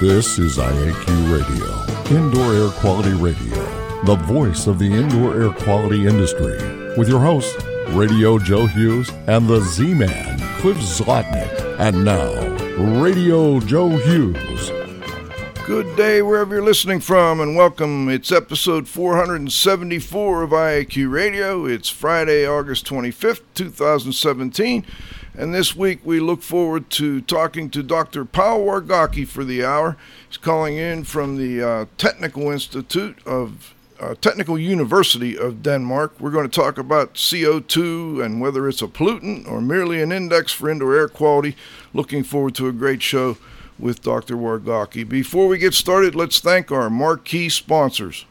This is IAQ Radio, Indoor Air Quality Radio, the voice of the indoor air quality industry, with your hosts, Radio Joe Hughes and the Z Man, Cliff Zlotnick. And now, Radio Joe Hughes. Good day wherever you're listening from, and welcome. It's episode 474 of IAQ Radio. It's Friday, August 25th, 2017. And this week we look forward to talking to Dr. Paul Wargocki for the hour. He's calling in from the uh, Technical Institute of uh, Technical University of Denmark. We're going to talk about CO2 and whether it's a pollutant or merely an index for indoor air quality. Looking forward to a great show with Dr. Wargocki. Before we get started, let's thank our marquee sponsors.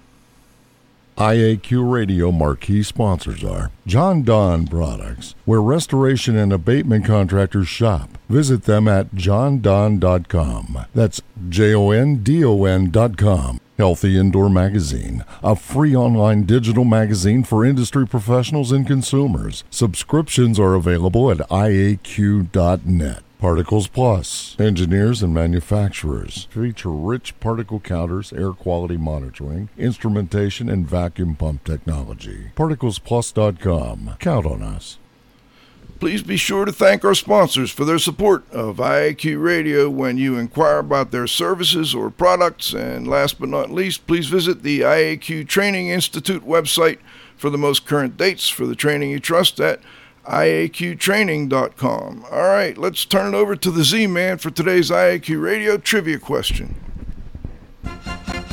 IAQ Radio marquee sponsors are Jon-Don Products, where restoration and abatement contractors shop. Visit them at jondon.com. That's J O N D O N.com. Healthy Indoor Magazine, a free online digital magazine for industry professionals and consumers. Subscriptions are available at iaq.net. Particles Plus. Engineers and manufacturers feature rich particle counters, air quality monitoring, instrumentation, and vacuum pump technology. ParticlesPlus.com. Count on us. Please be sure to thank our sponsors for their support of IAQ Radio when you inquire about their services or products. And last but not least, please visit the IAQ Training Institute website for the most current dates for the training you trust at IAQtraining.com. All right, let's turn it over to the Z Man for today's IAQ Radio trivia question.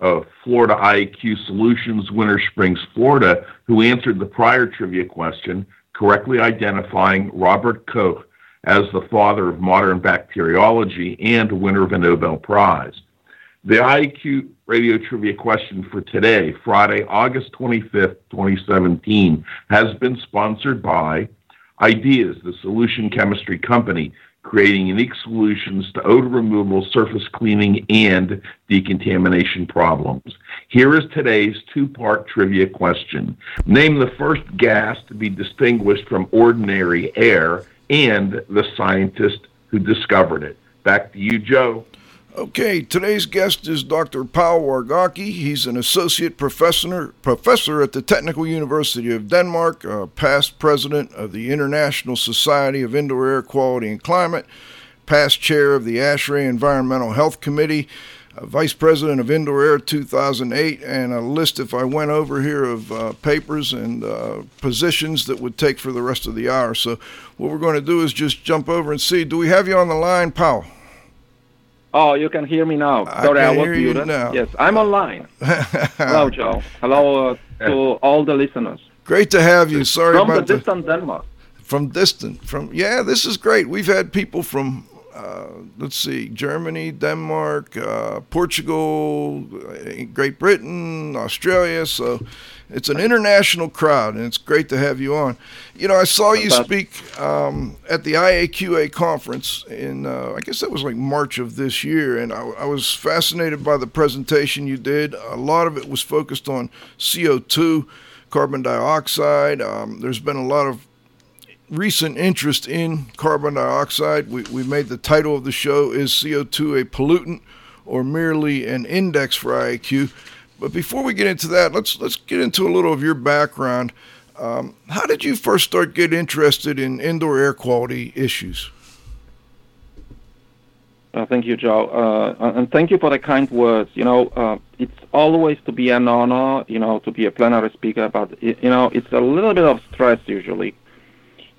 of Florida IQ Solutions, Winter Springs, Florida, who answered the prior trivia question, correctly identifying Robert Koch as the father of modern bacteriology and winner of a Nobel Prize. The IAQ radio trivia question for today, Friday, August 25th, 2017, has been sponsored by Ideas, the solution chemistry company, creating unique solutions to odor removal, surface cleaning, and decontamination problems. Here is today's two part trivia question Name the first gas to be distinguished from ordinary air and the scientist who discovered it. Back to you, Joe. Okay, today's guest is Dr. Paul Wargocki. He's an associate professor professor at the Technical University of Denmark, uh, past president of the International Society of Indoor Air Quality and Climate, past chair of the ASHRAE Environmental Health Committee, uh, vice president of Indoor Air 2008, and a list, if I went over here, of uh, papers and uh, positions that would take for the rest of the hour. So, what we're going to do is just jump over and see. Do we have you on the line, Paul? Oh, you can hear me now. I Sorry, I was muted. Yes, I'm online. Hello, Joe. Hello uh, to all the listeners. Great to have you. Sorry From about the, distant Denmark. from distant. From yeah, this is great. We've had people from uh, let's see, Germany, Denmark, uh, Portugal, uh, Great Britain, Australia. So it's an international crowd, and it's great to have you on. You know, I saw you speak um, at the IAQA conference in, uh, I guess that was like March of this year, and I, I was fascinated by the presentation you did. A lot of it was focused on CO2, carbon dioxide. Um, there's been a lot of recent interest in carbon dioxide. We, we made the title of the show is CO2 a pollutant or merely an index for IAQ. But before we get into that, let's let's get into a little of your background. Um, how did you first start get interested in indoor air quality issues? Uh, thank you, Joe, uh, and thank you for the kind words. You know, uh, it's always to be an honor, you know, to be a plenary speaker, but you know, it's a little bit of stress usually,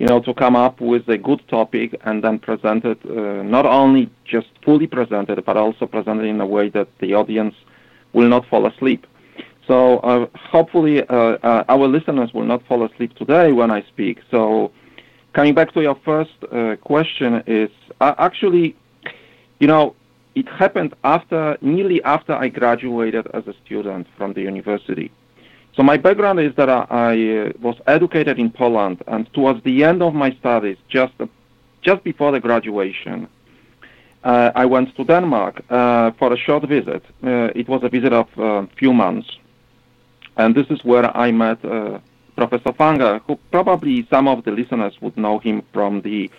you know, to come up with a good topic and then present it, uh, not only just fully presented, but also presented in a way that the audience will not fall asleep. So uh, hopefully, uh, our listeners will not fall asleep today when I speak. So, coming back to your first question, is actually you know, it happened after, nearly after I graduated as a student from the university. So my background is that I, I uh, was educated in Poland, and towards the end of my studies, just uh, just before the graduation, uh, I went to Denmark uh, for a short visit. Uh, it was a visit of a uh, few months, and this is where I met Professor Fanger, who probably some of the listeners would know him from the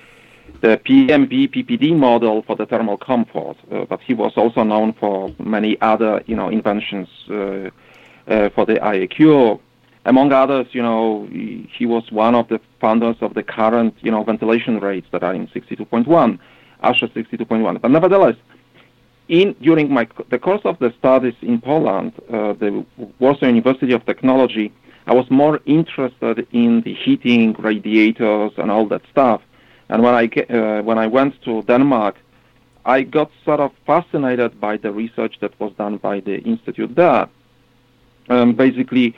the PMV PPD model for the thermal comfort, uh, but he was also known for many other, you know, inventions uh, for the IAQ. Among others, you know, he, he, was one of the founders of the current, you know, ventilation rates that are in 62.1, ASHRAE 62.1. But nevertheless, in during my the course of the studies in Poland, uh, the Warsaw University of Technology, I was more interested in the heating, radiators, and all that stuff and when I uh, when I went to Denmark, I got sort of fascinated by the research that was done by the institute there. Um, basically,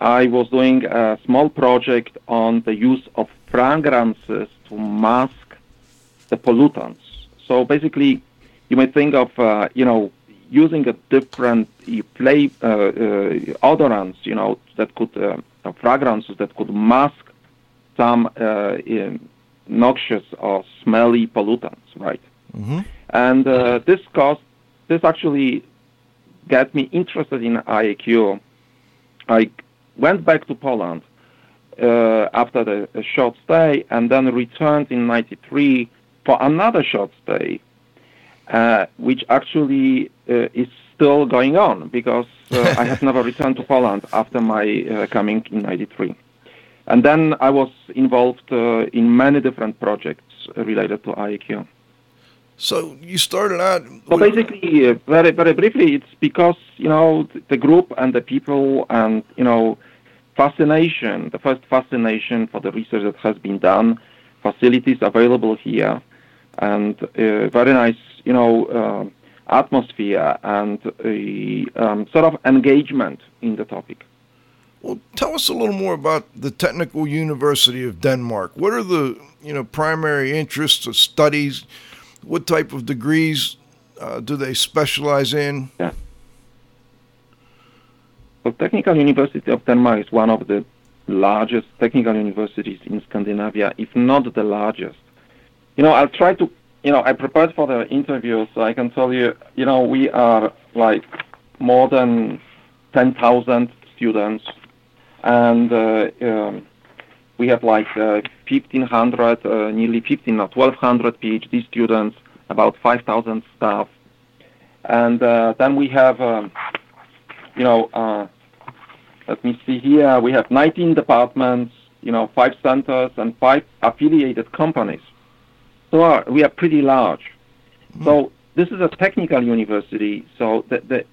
I was doing a small project on the use of fragrances to mask the pollutants. So basically, you may think of uh, you know using a different play uh, uh, odorants, you know, that could uh, fragrances that could mask some uh, noxious or smelly pollutants, right? Mm-hmm. And uh, this caused, this actually got me interested in IAQ. I went back to Poland uh, after the, the, short stay and then returned in 93 for another short stay, uh, which actually uh, is still going on because uh, I have never returned to Poland after my uh, coming in 93. And then I was involved uh, in many different projects related to IAQ. So you started out. So basically, uh, very very briefly, it's because you know the group and the people and you know fascination. The first fascination for the research that has been done, facilities available here, and uh, very nice you know uh, atmosphere and a um, sort of engagement in the topic. Well, tell us a little more about the Technical University of Denmark. What are the you know primary interests or studies? What type of degrees uh, do they specialize in? Yeah. Well, Technical University of Denmark is one of the largest technical universities in Scandinavia, if not the largest. You know, I'll try to, you know, I prepared for the interview, so I can tell you, you know, we are like more than 10,000 students and uh, um, we have like 1,500, uh, uh, nearly 15 or 1,200 PhD students, about 5,000 staff, and then we have, um, you know, let me see here, we have 19 departments, you know, five centers and five affiliated companies. So we are pretty large. Mm-hmm. So this is a technical university. So the, the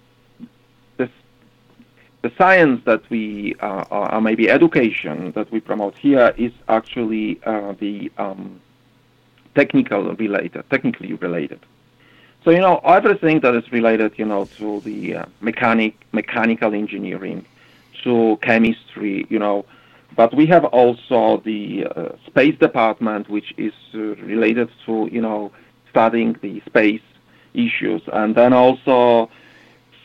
the science that we, uh, or maybe education that we promote here is actually uh, the um, technical related, technically related. So you know everything that is related, you know, to the uh, mechanic, mechanical engineering, to chemistry, you know, but we have also the uh, space department, which is uh, related to you know studying the space issues, and then also uh,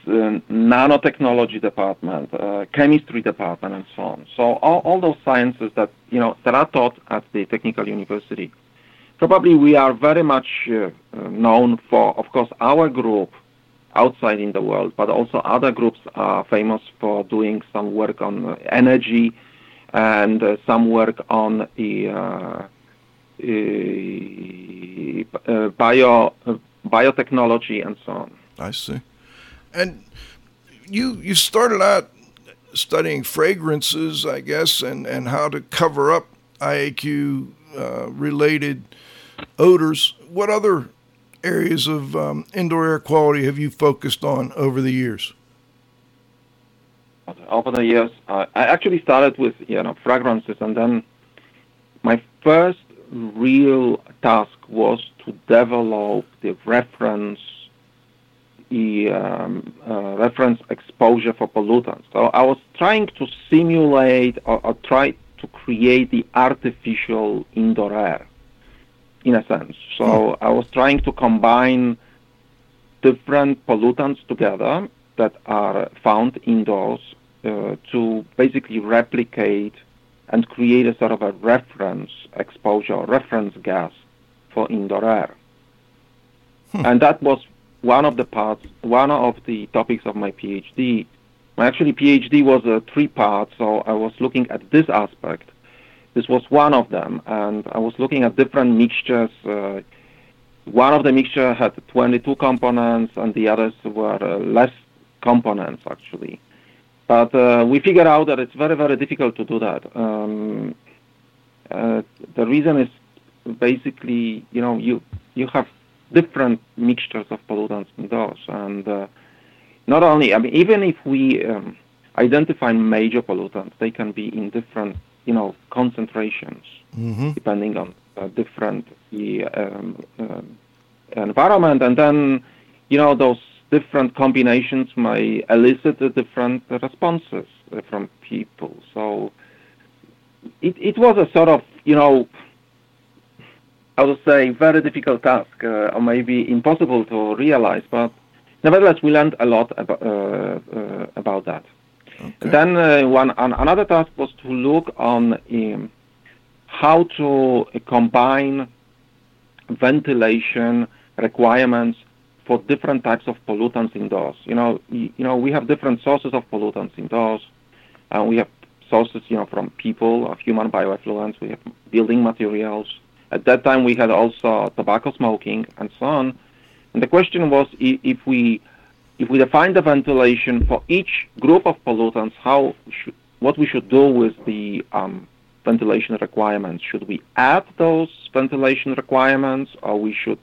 nanotechnology department, uh, chemistry department, and so on. So all, all those sciences that you know that are taught at the technical university. Probably we are very much uh, known for, of course, our group outside in the world, but also other groups are famous for doing some work on uh, energy and uh, some work on the uh, bio biotechnology and so on. I see. And you you started out studying fragrances, I guess, and, and how to cover up IAQ uh, related odors. What other areas of um, indoor air quality have you focused on over the years? Over the years, uh, I actually started with you know fragrances, and then my first real task was to develop the reference the um, uh, reference exposure for pollutants. So I was trying to simulate or, or, try to create the artificial indoor air, in a sense. So hmm. I was trying to combine different pollutants together that are found indoors uh, to basically replicate and create a sort of a reference exposure reference gas for indoor air. Hmm. And that was one of the parts, one of the topics of my PhD. My actually PhD was a three part, so I was looking at this aspect. This was one of them, and I was looking at different mixtures. Uh, one of the mixture had 22 components, and the others were uh, less components actually. But uh, we figured out that it's very, very difficult to do that. Um, uh, the reason is basically, you know, you you have different mixtures of pollutants indoors, and uh, not only, I mean, even if we um, identify major pollutants, they can be in different, you know, concentrations mm-hmm. depending on uh, different um, um, environment, and then, you know, those different combinations may elicit different responses from people. So it, it was a sort of, you know, I would say very difficult task, uh, or maybe impossible to realize, but nevertheless we learned a lot about, uh, uh, about that. Okay. Then uh, one another task was to look on um, how to combine ventilation requirements for different types of pollutants indoors. You know, you, you know, we have different sources of pollutants indoors, and we have sources, you know, from people, of human bioeffluents. We have building materials. At that time, we had also tobacco smoking and so on. And the question was if we if we define the ventilation for each group of pollutants, how should, what we should do with the um, ventilation requirements? Should we add those ventilation requirements, or we should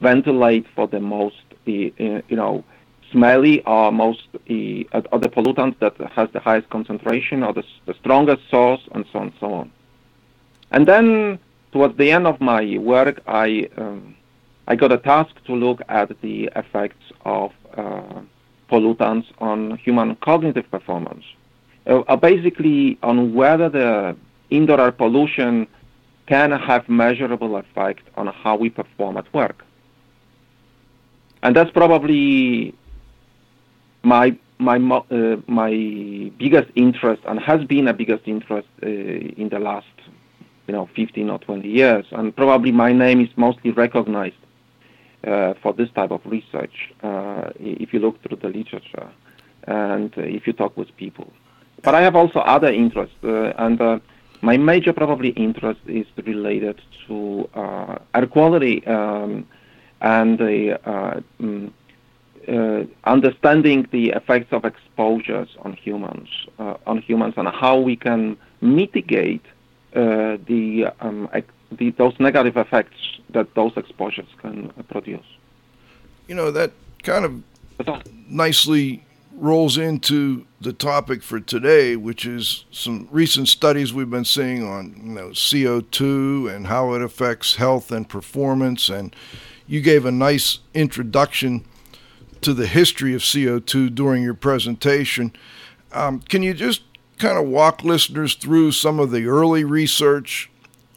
ventilate for the most uh, you know smelly or most uh, or the pollutant that has the highest concentration or the, the strongest source and so on so on. And then towards the end of my work, I um, I got a task to look at the effects of uh, pollutants on human cognitive performance, uh, uh basically on whether the indoor air pollution can have measurable effect on how we perform at work. And that's probably my my uh, my biggest interest and has been a biggest interest uh, in the last you know 15 or 20 years. And probably my name is mostly recognized uh, for this type of research uh, if you look through the literature and if you talk with people. But I have also other interests uh, and uh, my major probably interest is related to air quality um, and uh, mm, uh, understanding the effects of exposures on humans, uh, on humans, and how we can mitigate uh, the, um, the, those negative effects that those exposures can produce. You know that kind of nicely rolls into the topic for today, which is some recent studies we've been seeing on you know CO2 and how it affects health and performance and you gave a nice introduction to the history of CO2 during your presentation. Um, can you just kind of walk listeners through some of the early research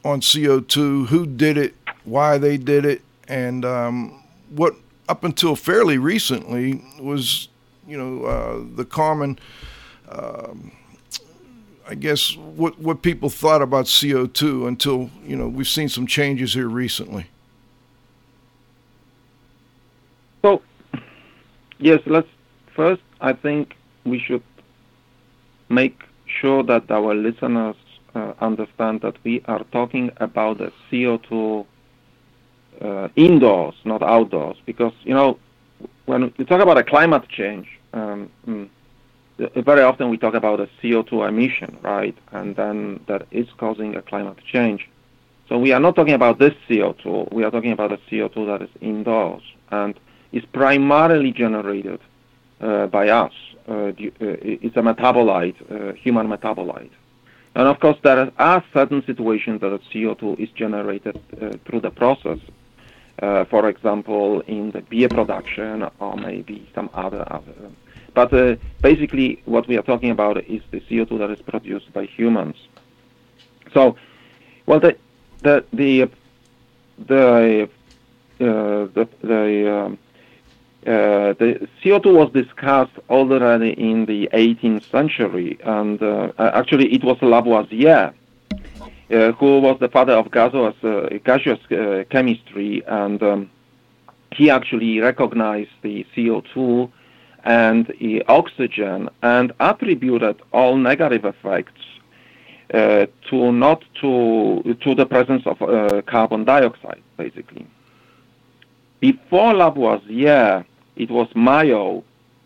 on CO2, who did it, why they did it, and um, what up until fairly recently was, you know, uh, the common, um, I guess, what what people thought about CO2 until you know we've seen some changes here recently. So, yes, let's first, I think we should make sure that our listeners uh, understand that we are talking about the CO2 uh, indoors, not outdoors, because, you know, when you talk about a climate change, um, mm, very often we talk about a CO2 emission, right? And then that is causing a climate change. So we are not talking about this CO2. We are talking about a CO2 that is indoors and is primarily generated uh, by us. Uh, it's a metabolite, uh, human metabolite. And of course, there are certain situations that CO2 is generated uh, through the process. Uh, for example, in the beer production or maybe some other. other. But uh, basically, what we are talking about is the CO2 that is produced by humans. So, well, the the the the uh, the, the um, uh, the CO2 was discussed already in the 18th century, and uh, actually it was Lavoisier uh, who was the father of gaseous, uh, gaseous uh, chemistry, and um, he actually recognized the CO2 and the oxygen and attributed all negative effects to not to to the presence of carbon dioxide, basically. Before Lavoisier, it was Mayow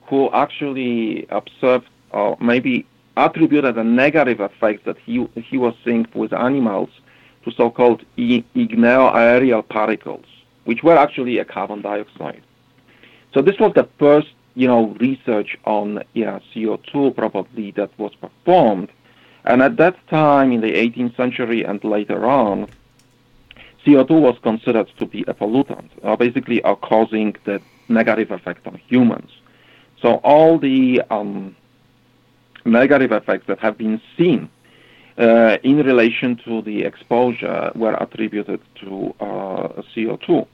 who actually observed, or maybe attributed a negative effect that he, he was seeing with animals to so-called igneo-aerial particles, which were actually a carbon dioxide. So this was the first, you know, research on yeah, CO2 probably that was performed. And at that time, in the 18th century and later on, CO2 was considered to be a pollutant, uh, basically are causing the negative effect on humans. So all the um, negative effects that have been seen uh, in relation to the exposure were attributed to uh, CO2.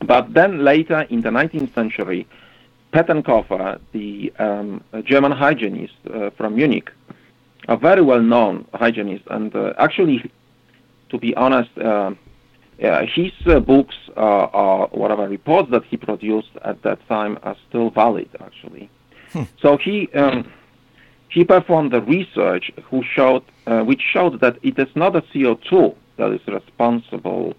But then later in the 19th century, Pettenkofer, the um, German hygienist uh, from Munich, a very well-known hygienist, and uh, actually, to be honest, uh, his uh, books or whatever reports that he produced at that time are still valid, actually. Hmm. So he um, he performed the research who showed, uh, which showed that it is not a CO2 that is responsible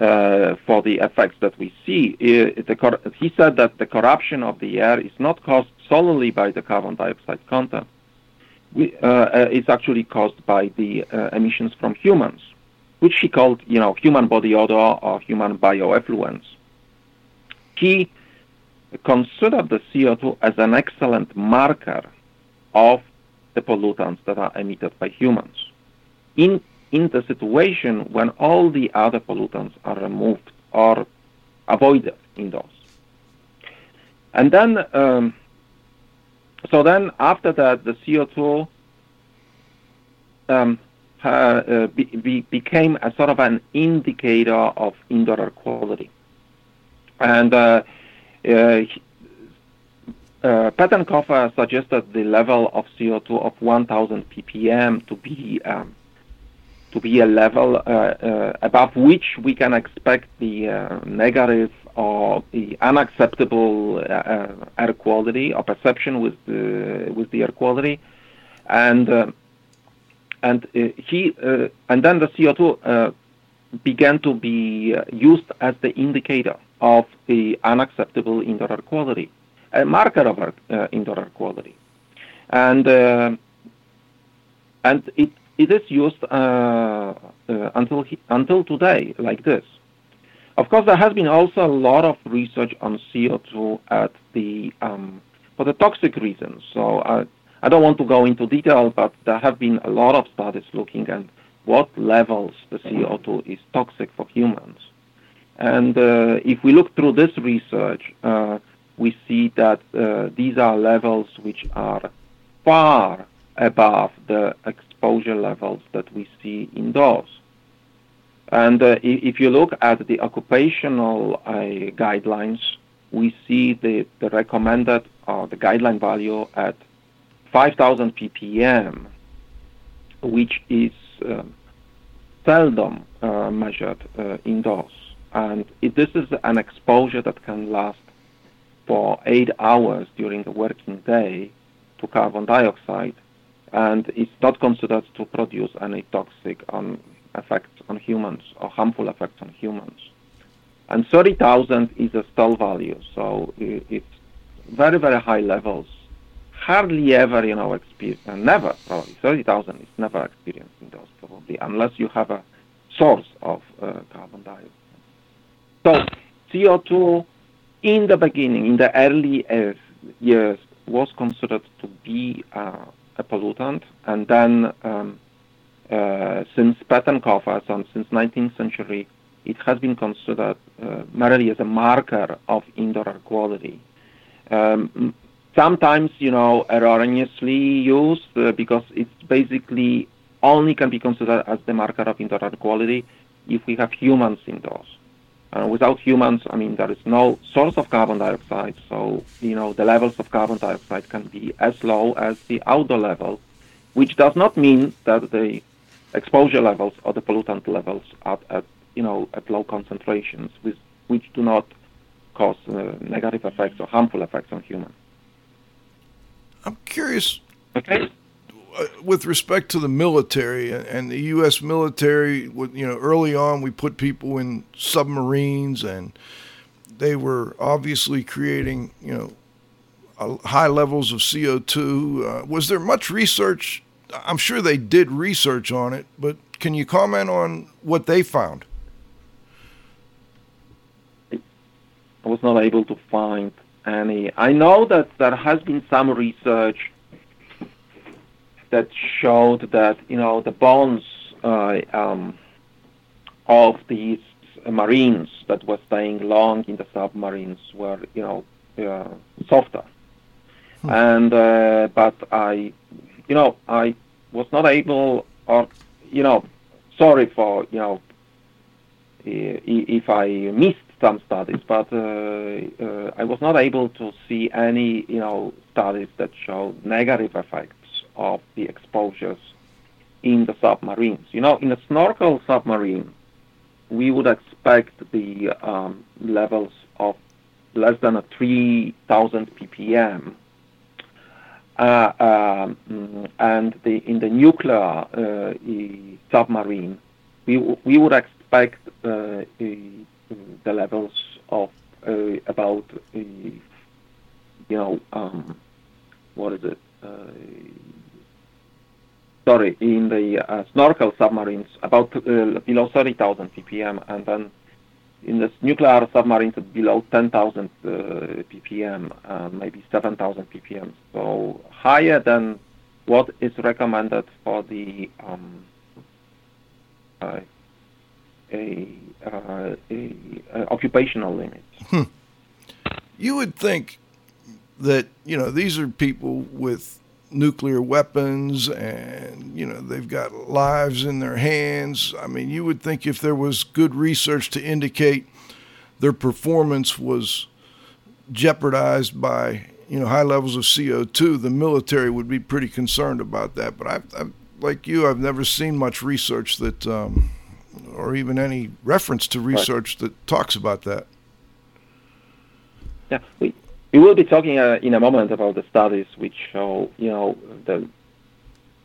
uh, for the effects that we see. It, he said that the corruption of the air is not caused solely by the carbon dioxide content. We, uh, uh it's actually caused by the uh, emissions from humans, which he called, you know, human body odor or human bioeffluents. He considered the CO2 as an excellent marker of the pollutants that are emitted by humans. In, in the situation when all the other pollutants are removed or avoided indoors. And then, um, so then after that, the CO2 um, uh, be, be became a sort of an indicator of indoor air quality. And uh, uh, uh, Pettenkofer suggested the level of CO2 of 1,000 ppm to be um, to be a level uh, uh, above which we can expect the uh, negative or the unacceptable uh, uh, air quality or perception with the with the air quality, and and he and then the CO2 began to be used as the indicator of the unacceptable indoor air quality a marker of our uh, indoor air quality. And, uh, and it, it is used uh, until, he, until today like this. Of course, there has been also a lot of research on CO2 at the um, for the toxic reasons. So I, I don't want to go into detail, but there have been a lot of studies looking at what levels the CO2 is toxic for humans. And uh, if we look through this research, uh, we see that uh, these are levels which are far above the exposure levels that we see indoors. And uh, if you look at the occupational uh, guidelines, we see the, the recommended or the guideline value at 5,000 ppm, which is um, seldom uh, measured uh, indoors. And it, this is an exposure that can last for eight hours during a working day to carbon dioxide, and it's not considered to produce any toxic um, effects on humans or harmful effects on humans. And 30,000 is a STEL value, so it's very, very high levels, hardly ever, you know, experience, uh, never probably, 30,000 is never experienced in those probably, unless you have a source of uh, carbon dioxide. So CO2 in the beginning, in the early uh, years, was considered to be uh, a pollutant, and then um, uh, since Pettenkofer, so since 19th century, it has been considered uh, merely as a marker of indoor air quality. Um, sometimes, you know, erroneously used uh, because it's basically only can be considered as the marker of indoor air quality if we have humans indoors. Uh, without humans, I mean, there is no source of carbon dioxide, so, you know, the levels of carbon dioxide can be as low as the outdoor level, which does not mean that the exposure levels or the pollutant levels are at, you know, at low concentrations, which, which do not cause uh, negative effects or harmful effects on humans. I'm curious. Okay with respect to the military and the U.S. military, you know, early on we put people in submarines, and they were obviously creating, you know, high levels of CO2. Uh, was there much research? I'm sure they did research on it, but can you comment on what they found? I was not able to find any. I know that there has been some research that showed that you know the bones uh, um, of these marines that were staying long in the submarines were you know uh, softer, hmm. and uh, but I, you know, I was not able or you know, sorry for you know if I missed some studies, but uh, uh, I was not able to see any, you know, studies that show negative effects of the exposures in the submarines. You know, in a snorkel submarine, we would expect the um, levels of less than a 3,000 ppm. Uh, um, and the, in the nuclear uh, submarine, we, we would expect uh, the levels of uh, about, you know, um, what is it? Uh, sorry, in the uh, snorkel submarines, about uh, below 30,000 ppm, and then in the nuclear submarines below 10,000 uh, ppm, maybe 7,000 ppm. So higher than what is recommended for the um, a, uh, occupational limits. Hmm. You would think that you know these are people with nuclear weapons and you know they've got lives in their hands i mean you would think if there was good research to indicate their performance was jeopardized by you know high levels of co2 the military would be pretty concerned about that but I've like you i've never seen much research that um, or even any reference to research right. that talks about that yeah we we will be talking uh, in a moment about the studies which show, you know, the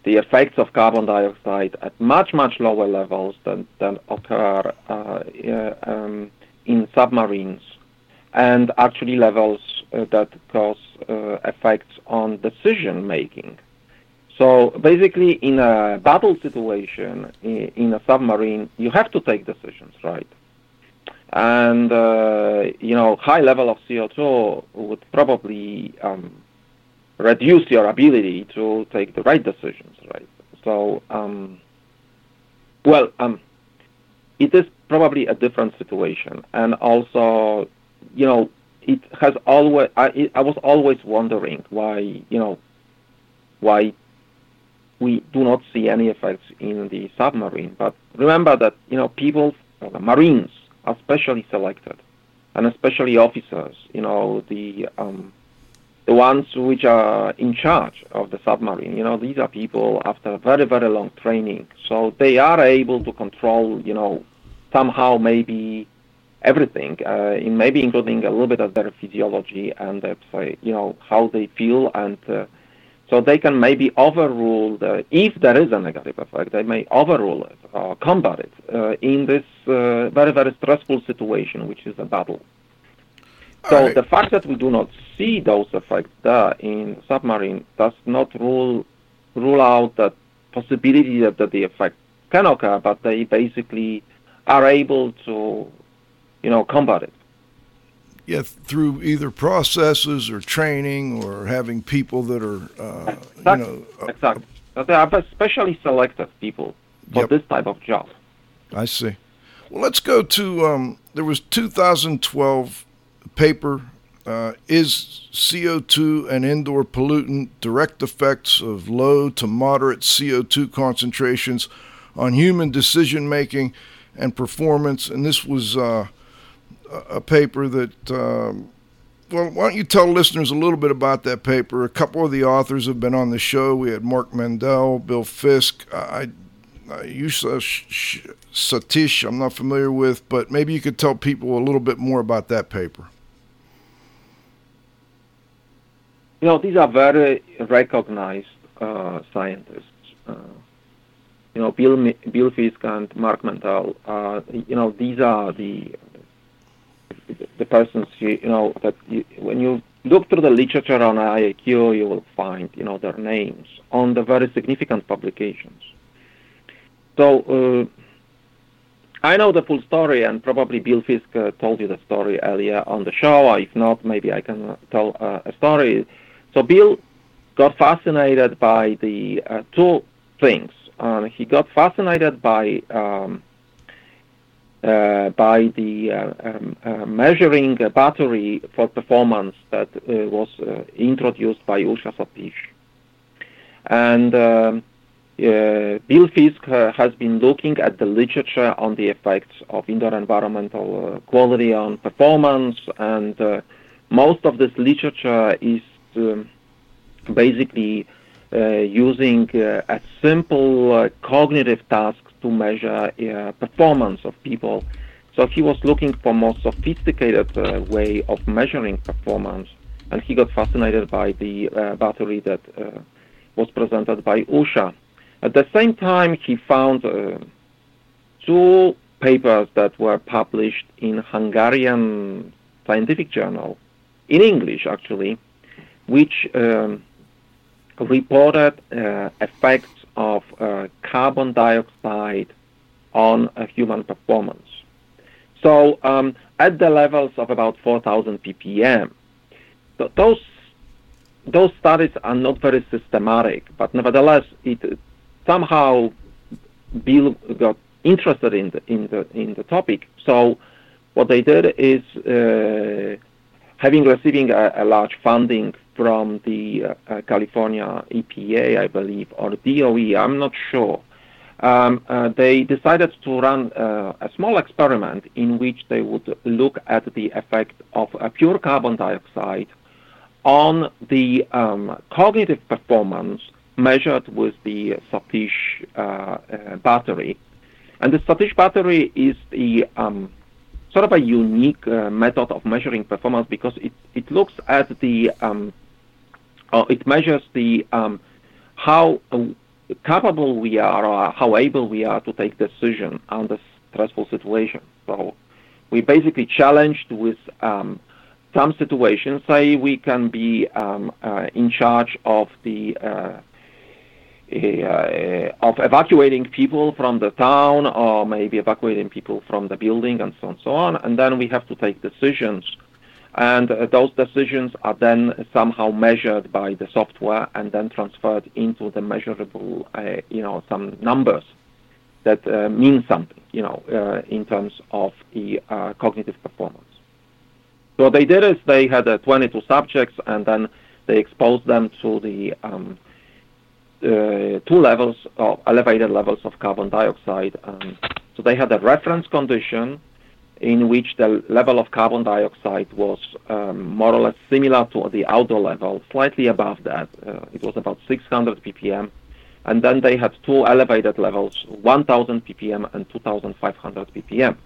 the effects of carbon dioxide at much much lower levels than than occur uh, um, in submarines, and actually levels uh, that cause uh, effects on decision making. So basically, in a battle situation in a submarine, you have to take decisions, right? and uh, you know high level of CO2 would probably um, reduce your ability to take the right decisions, right? So, um, well, um, it is probably a different situation, and also, you know, it has always. I, it, I was always wondering why, you know, why we do not see any effects in the submarine. But remember that you know people, the Marines are specially selected, and especially officers. You know, the um, the ones which are in charge of the submarine. You know, these are people after very very long training, so they are able to control. You know, somehow maybe everything, uh, in maybe including a little bit of their physiology and uh, you know how they feel and. Uh, so they can maybe overrule the, if there is a negative effect, they may overrule it or combat it uh, in this uh, very, very stressful situation, which is a battle. So right. the fact that we do not see those effects there in submarine does not rule rule out the possibility that, that the effect can occur, but they basically are able to, you know, combat it. Yeah, through either processes or training or having people that are, uh, you know, uh, Exactly. But They are specially selected people for Yep. this type of job. I see. Well, let's go to um, there was 2012 paper. Uh, is CO2 an indoor pollutant? Direct effects of low to moderate CO2 concentrations on human decision making and performance. And this was uh, a paper that. Um, well, why don't you tell listeners a little bit about that paper? A couple of the authors have been on the show. We had Mark Mendell, Bill Fisk. I, Sh- Sh- Satish, I'm not familiar with, but maybe you could tell people a little bit more about that paper. You know, these are very recognized uh, scientists. Uh, you know, Bill Bill Fisk and Mark Mendell. Uh, you know, these are the the persons you, know that you, when you look through the literature on IAQ, you will find you know their names on the very significant publications. So. Uh, I know the full story, and probably Bill Fisk uh, told you the story earlier on the show. If not, maybe I can uh, tell uh, a story. So Bill got fascinated by the uh, two things. Uh, he got fascinated by um, uh, by the uh, um, uh, measuring battery for performance that uh, was uh, introduced by Usha Satish. And um, Bill Fisk has been looking at the literature on the effects of indoor environmental quality on performance, and most of this literature is um, basically uh, using uh, a simple uh, cognitive task to measure uh, performance of people. So he was looking for more sophisticated uh, way of measuring performance, and he got fascinated by the uh, battery that was presented by Usha. At the same time, he found two papers that were published in Hungarian scientific journal, in English actually, which um, reported uh, effects of uh, carbon dioxide on human performance. So um, at the levels of about 4,000 ppm, th- those those studies are not very systematic, but nevertheless, it somehow Bill got interested in the in the in the topic. So what they did is, uh, having receiving a, a, large funding from the uh, uh, California EPA, I believe, or DOE, I'm not sure. Um, uh, they decided to run uh, a small experiment in which they would look at the effect of pure carbon dioxide on the um, cognitive performance measured with the Satish uh, uh, battery. And the Satish battery is the um, sort of a unique uh, method of measuring performance because it, it looks at the, um, it measures the um, how capable we are or how able we are to take decision under stressful situation. So we basically challenged with um, some situations, say we can be um, uh, in charge of the uh, uh, of evacuating people from the town, or maybe evacuating people from the building, and so on, and so on. And then we have to take decisions, and uh, those decisions are then somehow measured by the software, and then transferred into the measurable, uh, you know, some numbers that mean something, you know, in terms of the cognitive performance. So what they did is they had uh, 22 subjects and then they exposed them to the um, uh, two levels of elevated levels of carbon dioxide. Um, so they had a reference condition in which the level of carbon dioxide was um, more or less similar to the outdoor level, slightly above that. Uh, it was about 600 ppm. And then they had two elevated levels, 1000 ppm and 2500 ppm.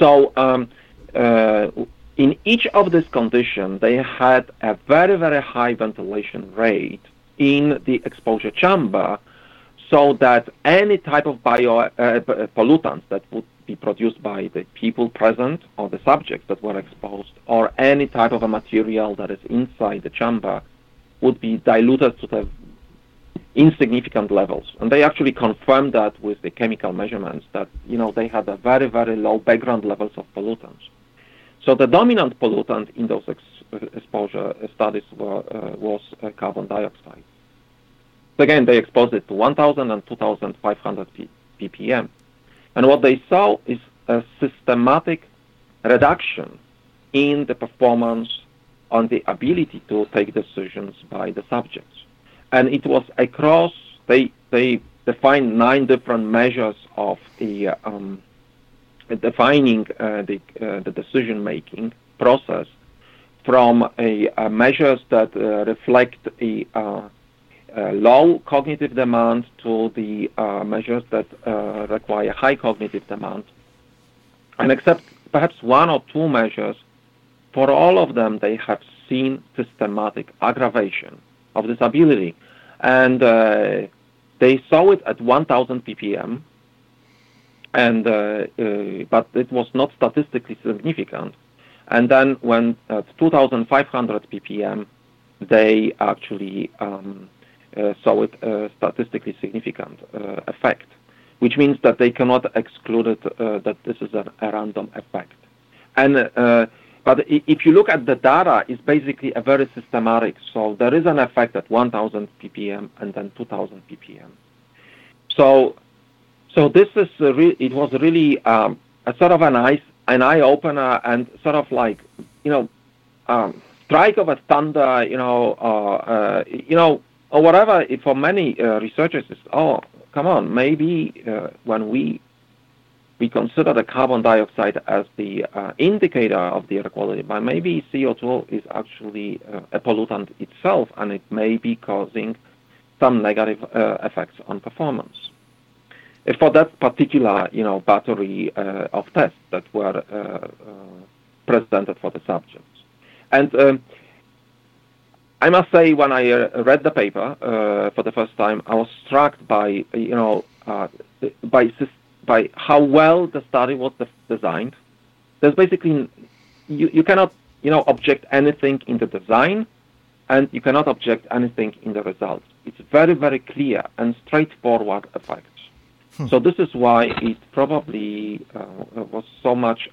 So um, uh, in each of these conditions, they had a very, very high ventilation rate in the exposure chamber so that any type of bio uh, pollutants that would be produced by the people present or the subjects that were exposed, or any type of a material that is inside the chamber, would be diluted to the insignificant levels. And they actually confirmed that with the chemical measurements that you know they had a very very low background levels of pollutants. So the dominant pollutant in those ex- exposure studies were, uh, was uh, carbon dioxide. Again, they exposed it to 1,000 and 2,500 ppm. And what they saw is a systematic reduction in the performance on the ability to take decisions by the subjects. And it was across, they, they defined nine different measures of the um, defining uh, the, uh, the decision-making process from a, a measures that uh, reflect a uh, uh, low cognitive demand to the uh, measures that uh, require high cognitive demand. And except perhaps one or two measures, for all of them, they have seen systematic aggravation of disability. And uh, they saw it at 1000 ppm, and, uh, uh, but it was not statistically significant. And then when at 2500 ppm, they actually um, uh, saw it a statistically significant uh, effect, which means that they cannot exclude it, uh, that this is a, random effect. And but if you look at the data, it's basically a very systematic. So there is an effect at 1,000 ppm and then 2,000 ppm. So, so this is re- it was really um, a sort of an eye an eye opener and sort of like you know um, strike of a thunder. You know, or whatever, for many uh, researchers, is, oh, come on, maybe uh, when we we consider the carbon dioxide as the uh, indicator of the air quality, but maybe CO2 is actually uh, a pollutant itself, and it may be causing some negative uh, effects on performance. For that particular, you know, battery uh, of tests that were presented for the subjects, and um, I must say, when I uh, read the paper uh, for the first time, I was struck by you know uh, by by how well the study was de- designed. There's basically you, you cannot you know object anything in the design, and you cannot object anything in the results. It's very very clear and straightforward effects. Hmm. So this is why it probably uh, was so much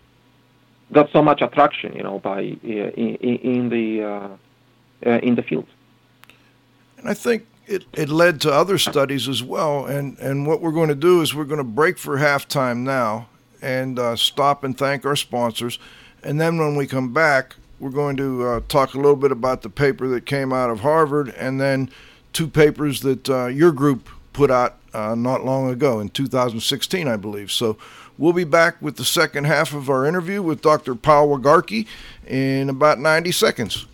got so much attraction, you know, by uh, in, in the uh, in the field. And I think it, it led to other studies as well. And, and what we're going to do is we're going to break for halftime now and uh, stop and thank our sponsors. And then when we come back, we're going to uh, talk a little bit about the paper that came out of Harvard and then two papers that uh, your group put out uh, not long ago in 2016, I believe. So we'll be back with the second half of our interview with Dr. Paul Wargocki in about 90 seconds.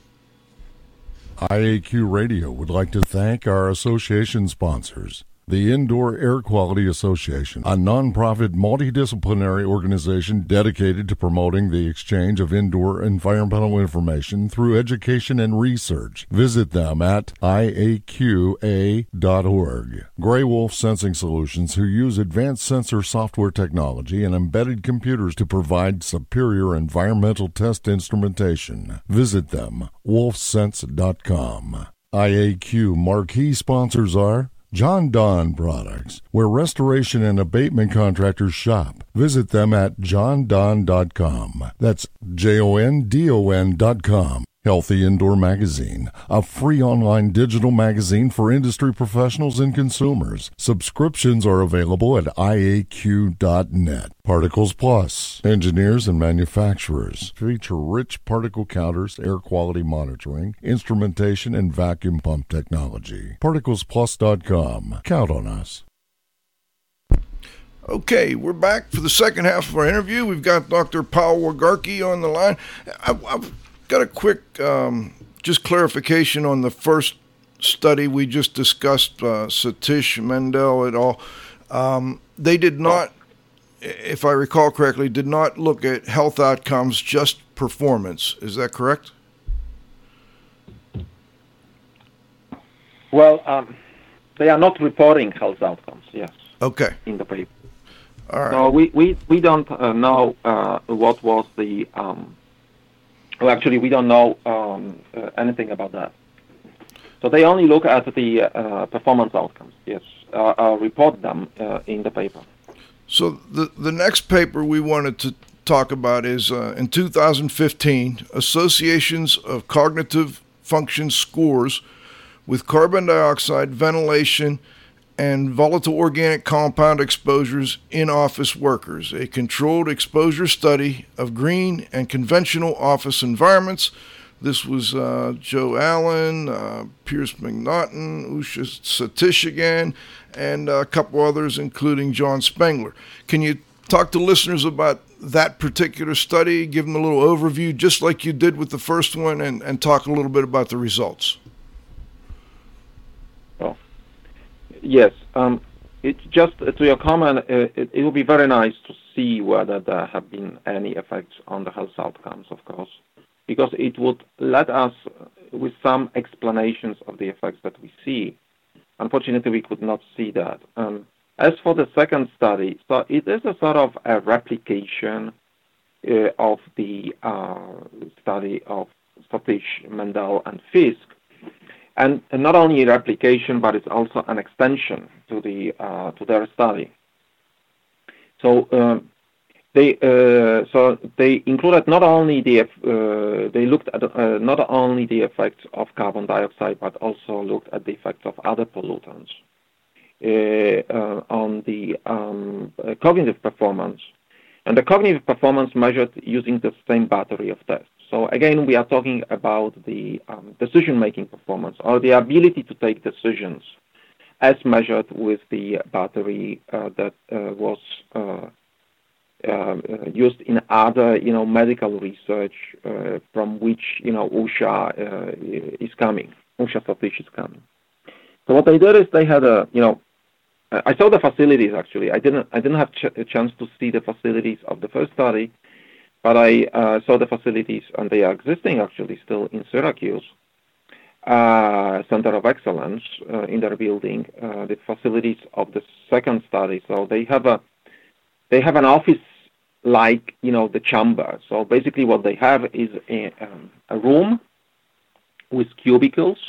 IAQ Radio would like to thank our association sponsors. The Indoor Air Quality Association, a nonprofit multidisciplinary organization dedicated to promoting the exchange of indoor environmental information through education and research. Visit them at iaqa.org. Gray Wolf Sensing Solutions, who use advanced sensor software technology and embedded computers to provide superior environmental test instrumentation. Visit them, wolfsense.com. IAQ marquee sponsors are Jon Don Products, where restoration and abatement contractors shop. Visit them at jondon.com. That's J O N D O N.com. Healthy Indoor Magazine, a free online digital magazine for industry professionals and consumers. Subscriptions are available at iaq.net. Particles Plus, engineers and manufacturers feature rich particle counters, air quality monitoring, instrumentation, and vacuum pump technology. ParticlesPlus.com. Count on us. Okay, we're back for the second half of our interview. We've got Dr. Paul Wargocki on the line. I, I, Got a quick um, just clarification on the first study we just discussed, uh, Satish Mendell et al. Um, they did not, if I recall correctly, did not look at health outcomes, just performance. Is that correct? Well, um, they are not reporting health outcomes. Yes. Okay. In the paper. All right. So we we we don't uh, know uh, what was the. Um, well, actually, we don't know um, uh, anything about that. So they only look at the uh, performance outcomes. Yes, uh, uh, report them in the paper. So the the next paper we wanted to talk about is in 2015 associations of cognitive function scores with carbon dioxide, ventilation, and volatile organic compound exposures in office workers, a controlled exposure study of green and conventional office environments. This was uh, Joe Allen, uh, Piers MacNaughton, Usha Satish again, and a couple others, including John Spengler. Can you talk to listeners about that particular study, give them a little overview, just like you did with the first one, and, and talk a little bit about the results? Yes. Um, it just to your comment, uh, it, it would be very nice to see whether there have been any effects on the health outcomes, of course, because it would let us with some explanations of the effects that we see. Unfortunately, we could not see that. Um, as for the second study, so it is a sort of a replication uh, of the uh, study of Satish, Mendell, and Fisk, and not only replication, but it's also an extension to the uh, to their study. So um, they uh, so they included not only the uh, they looked at uh, not only the effects of carbon dioxide, but also looked at the effects of other pollutants uh, uh, on the um, cognitive performance. And the cognitive performance measured using the same battery of tests. So again, we are talking about the um, decision-making performance or the ability to take decisions as measured with the battery uh, that uh, was uh, uh used in other, you know, medical research uh, from which, you know, Usha uh, is coming, Usha Satish is coming. So what they did is they had a, you know, I saw the facilities actually. I didn't, I didn't have ch- a chance to see the facilities of the first study, but I uh, saw the facilities, and they are existing actually still in Syracuse, uh, Center of Excellence uh, in their building, uh, the facilities of the second study. So they have a they have an office like you know the chamber. So basically, what they have is a, um, a room with cubicles,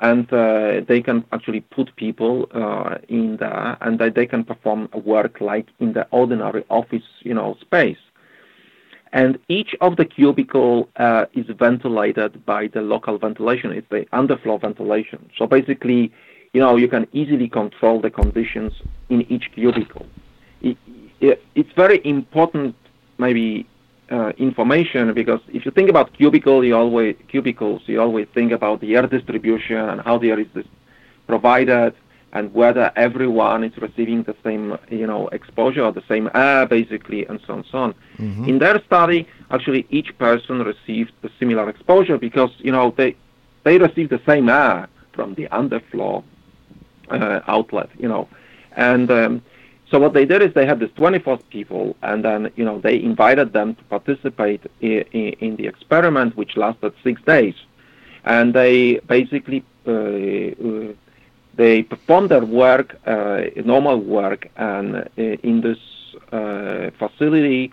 and uh, they can actually put people uh, in there, and they can perform work like in the ordinary office, you know, space and each of the cubicle uh, is ventilated by the local ventilation. It's the underfloor ventilation. So basically, you know, you can easily control the conditions in each cubicle. It, it, it's very important, maybe uh, information because if you think about cubicle, you always cubicles, you always think about the air distribution and how the air is provided and whether everyone is receiving the same, you know, exposure or the same air, basically, and so on and so on. Mm-hmm. In their study, actually, each person received a similar exposure because, you know, they they received the same air from the underfloor uh, outlet, you know, and um, so what they did is they had these 24 people, and then, you know, they invited them to participate in, in, in the experiment, which lasted six days, and they basically uh, uh, they perform their work, uh, normal work, and uh, in this uh, facility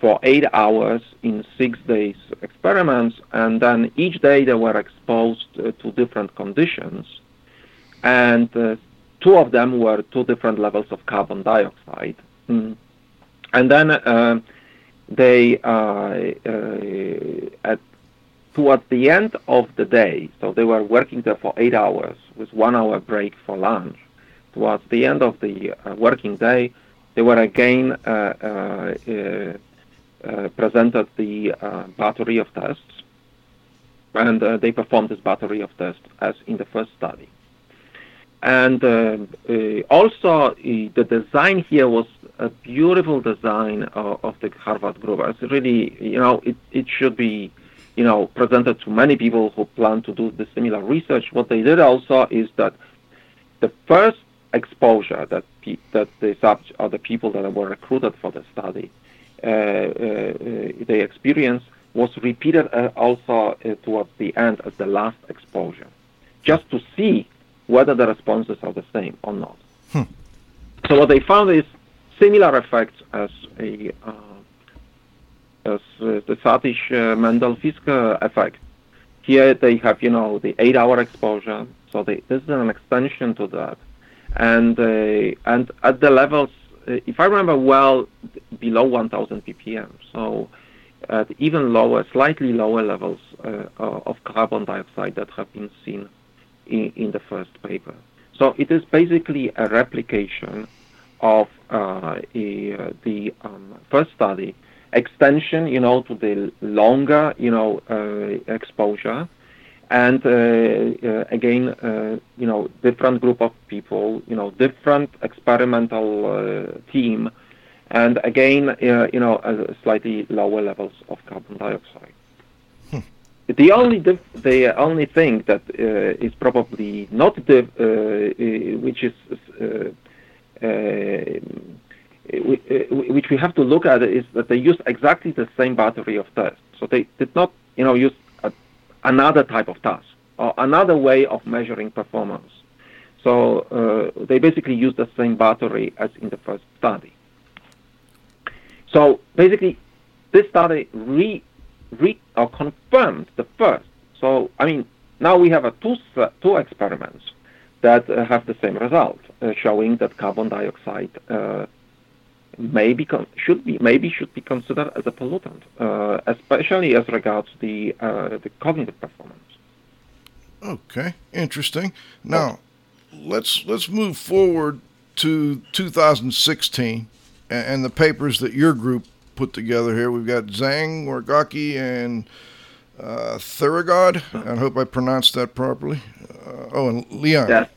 for eight hours in six days experiments, and then each day they were exposed uh, to different conditions, and uh, two of them were two different levels of carbon dioxide, mm. and then uh, they at towards the end of the day, so they were working there for eight hours with one hour break for lunch. Towards the end of the uh, working day, they were again uh, uh, uh, uh presented the uh, battery of tests, and they performed this battery of tests as in the first study. And also, the design here was a beautiful design of, of the Harvard group. It's really, you know, it, it should be you know, presented to many people who plan to do the similar research. What they did also is that the first exposure that pe- that the subject or the people that were recruited for the study uh, uh, they experienced was repeated uh, also uh, towards the end as the last exposure, just to see whether the responses are the same or not. Hmm. So what they found is similar effects as a uh, uh, the Satish uh, Mendell Fisk effect. Here they have, you know, the eight-hour exposure. So they, this is an extension to that, and uh, and at the levels, uh, if I remember well, below 1,000 ppm. So at even lower, slightly lower levels uh, of carbon dioxide that have been seen in, in the first paper. So it is basically a replication of uh, a, uh, the um, first study, extension, you know, to the longer, you know, uh, exposure, and uh, uh, again, uh, you know, different group of people, you know, different experimental team, and again, you know, slightly lower levels of carbon dioxide. The only dif- the only thing that uh, is probably not the uh, which is uh, which we have to look at is that they use exactly the same battery of tests. So they did not, you know, use a, another type of task or another way of measuring performance. So uh, they basically use the same battery as in the first study. So basically, this study re re- or confirmed the first. So, I mean, now we have a two, two experiments that uh, have the same result, uh, showing that carbon dioxide uh, maybe should be maybe should be considered as a pollutant, uh, especially as regards the uh, the cognitive performance. Okay, interesting. Now, let's let's move forward to 2016 and, and the papers that your group put together here. We've got Zhang, Wargocki, and uh, Thyregod. I hope I pronounced that properly. Uh, oh, and Lian. Yes.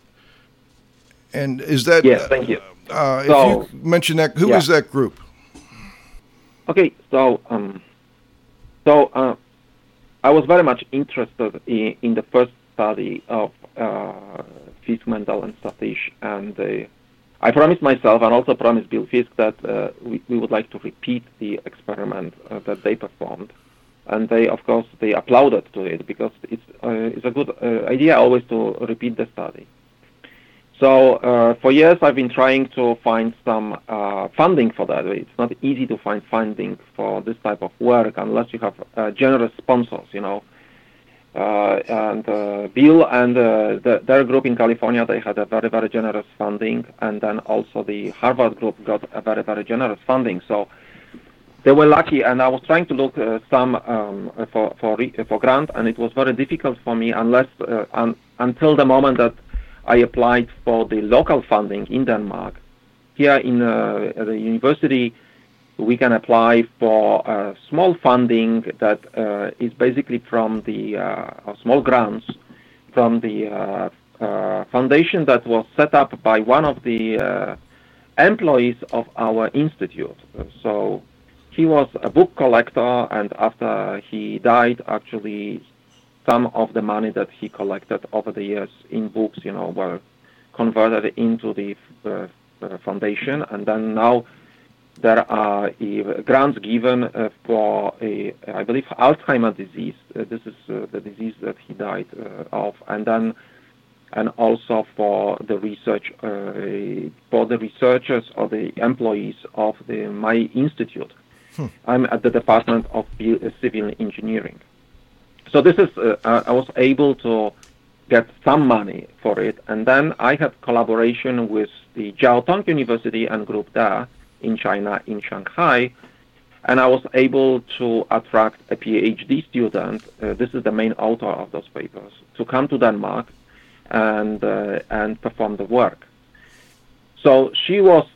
And is that? Yes, thank you. Uh, so, if you mention that, who yeah. is that group? Okay, so um, so uh, I was very much interested in, in the first study of uh, Fisk, Mendell, and Satish, and uh, I promised myself and also promised Bill Fisk that uh, we, we, would like to repeat the experiment uh, that they performed. And they, of course, they applauded to it because it's, uh, it's a good uh, idea always to repeat the study. So uh, for years I've been trying to find some uh, funding for that. It's not easy to find funding for this type of work unless you have generous sponsors, you know. Uh, and uh, Bill and uh, the, their group in California, they had a very, very generous funding, and then also the Harvard group got a very, very generous funding. So they were lucky, and I was trying to look uh, some um, for for for grant, and it was very difficult for me unless uh, un, until the moment that I applied for the local funding in Denmark. Here in uh, the university, we can apply for small funding that uh, is basically from the uh, small grants from the uh, uh, foundation that was set up by one of the uh, employees of our institute. So he was a book collector, and after he died, actually, some of the money that he collected over the years in books, you know, were converted into the foundation, and then now there are uh, grants given uh, for, a, I believe, Alzheimer's disease. Uh, this is the disease that he died of, and then and also for the research uh, for the researchers or the employees of the my institute. Hmm. I'm at the Department of Civil Engineering. So this is uh, I was able to get some money for it, and then I had collaboration with the Jiao Tong University and group Da in China, in Shanghai, and I was able to attract a PhD student. Uh, this is the main author of those papers to come to Denmark and uh, and perform the work. So she was.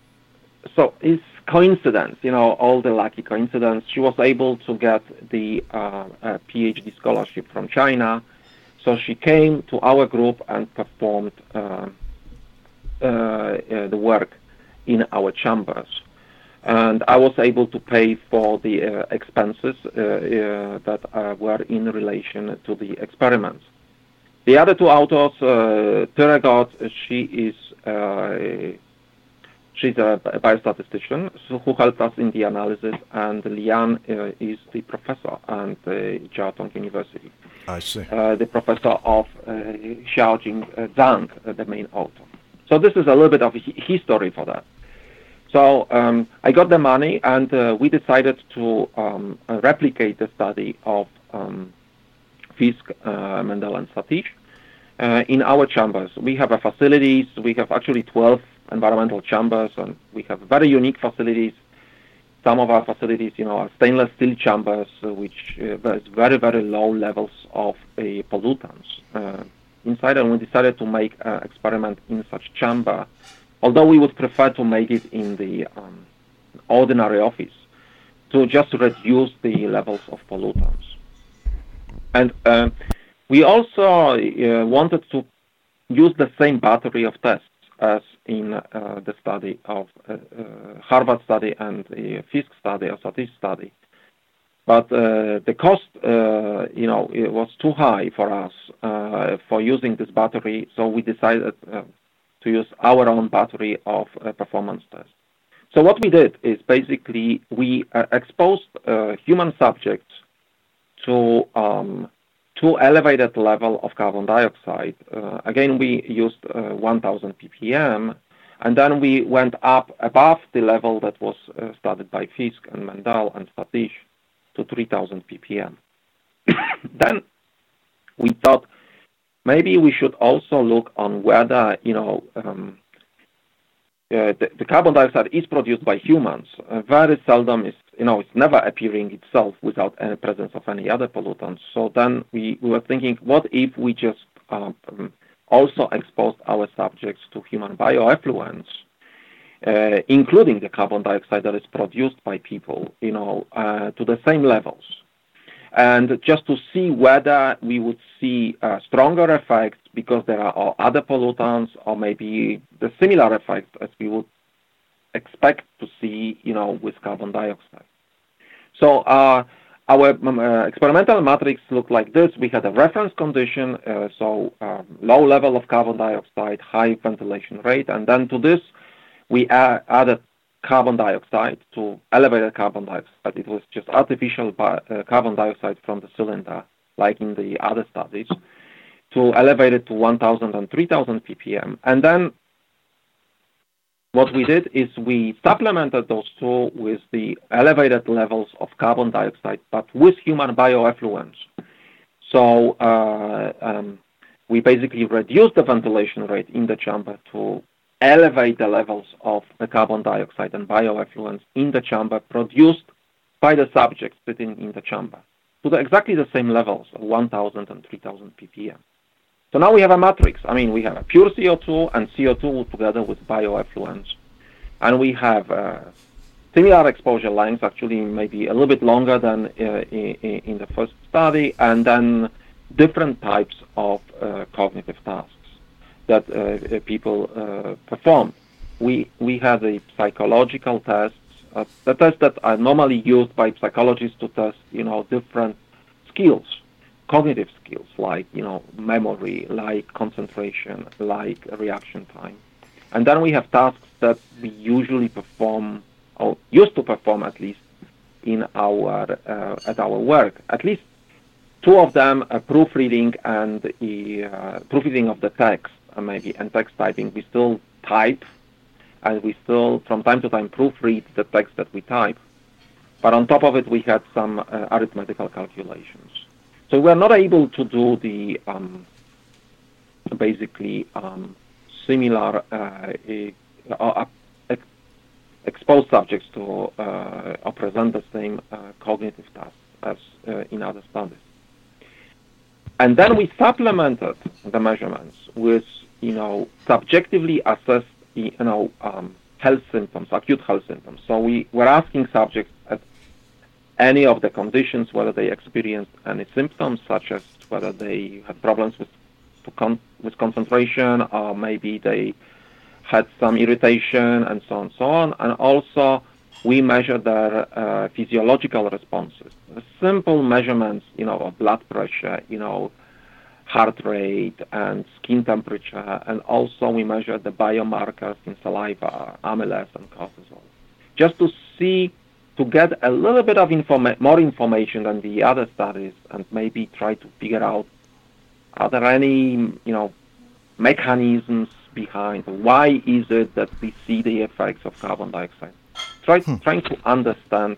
So it's coincidence, you know, all the lucky coincidence. She was able to get the uh, PhD scholarship from China. So she came to our group and performed uh, uh, the work in our chambers and I was able to pay for the uh, expenses uh, uh, that uh, were in relation to the experiments. The other two authors, uh, she is uh, She's a, biostatistician so who helped us in the analysis, and Lian uh, is the professor at the Jiao Tong University. I see. Uh, the professor of uh, Xiaojing uh, Zhang, uh, the main author. So this is a little bit of history for that. So um, I got the money, and uh, we decided to um, replicate the study of um, Fisk, uh, Mendell, and Satish uh, in our chambers. We have a facilities. We have actually 12 environmental chambers, and we have very unique facilities. Some of our facilities, you know, are stainless steel chambers, uh, which uh, has very, very low levels of uh, pollutants uh, inside. And we decided to make an experiment in such chamber, although we would prefer to make it in the um, ordinary office to just reduce the levels of pollutants. And uh, we also uh, wanted to use the same battery of tests as in uh, the study of uh, uh, Harvard study and the Fisk study or Satish study. But the cost, you know, it was too high for us for using this battery, so we decided to use our own battery of performance tests. So what we did is basically we exposed human subjects to um, to elevated level of carbon dioxide. Uh, again, we used uh, 1000 ppm, and then we went up above the level that was uh, studied by Fisk and Mendell and Satish to 3000 ppm. then we thought maybe we should also look on whether, you know, um, uh, the, the, carbon dioxide is produced by humans. Uh, very seldom is, you know, it's never appearing itself without any presence of any other pollutants. So then we, we were thinking, what if we just um, also exposed our subjects to human bioeffluents, uh, including the carbon dioxide that is produced by people, you know, uh, to the same levels and just to see whether we would see a stronger effect because there are other pollutants or maybe the similar effect as we would expect to see, you know, with carbon dioxide. So uh, our um, uh, experimental matrix looked like this. We had a reference condition, uh, so um, low level of carbon dioxide, high ventilation rate, and then to this we added carbon dioxide to elevated carbon dioxide. It was just artificial uh, carbon dioxide from the cylinder, like in the other studies, to elevate it to 1,000 and 3,000 ppm. And then what we did is we supplemented those two with the elevated levels of carbon dioxide, but with human bioeffluents. So uh, um, we basically reduced the ventilation rate in the chamber to elevate the levels of the carbon dioxide and bioeffluents in the chamber produced by the subjects sitting in the chamber to the, exactly the same levels of 1000 and 3000 ppm. So now we have a matrix. I mean, we have a pure CO2 and CO2 together with bioeffluents. And we have uh, similar exposure lengths, actually maybe a little bit longer than uh, in, in, the first study, and then different types of uh, cognitive tasks that uh, uh, people uh, perform. We we have the psychological tests, the tests that are normally used by psychologists to test, you know, different skills, cognitive skills like you know memory, like concentration, like reaction time, and then we have tasks that we usually perform or used to perform at least in our uh, at our work. At least two of them, are proofreading and uh, proofreading of the text, maybe and text typing, we still type and we still from time to time proofread the text that we type. But on top of it, we had some uh, arithmetical calculations. So we're not able to do the um, basically um, similar uh, uh, expose subjects to uh, or present the same uh, cognitive tasks as uh, in other studies. And then we supplemented the measurements with you know, subjectively assess, you know, um, health symptoms, acute health symptoms. So we were asking subjects at any of the conditions whether they experienced any symptoms, such as whether they had problems with con- with concentration, or maybe they had some irritation, and so on, and so on. And also, we measure their uh, physiological responses. Simple measurements, you know, of blood pressure, you know, heart rate and skin temperature, and also we measured the biomarkers in saliva, amylase and cortisol, just to see to get a little bit of informa- more information than the other studies, and maybe try to figure out are there any you know mechanisms behind why is it that we see the effects of carbon dioxide? Try, hmm. Trying to understand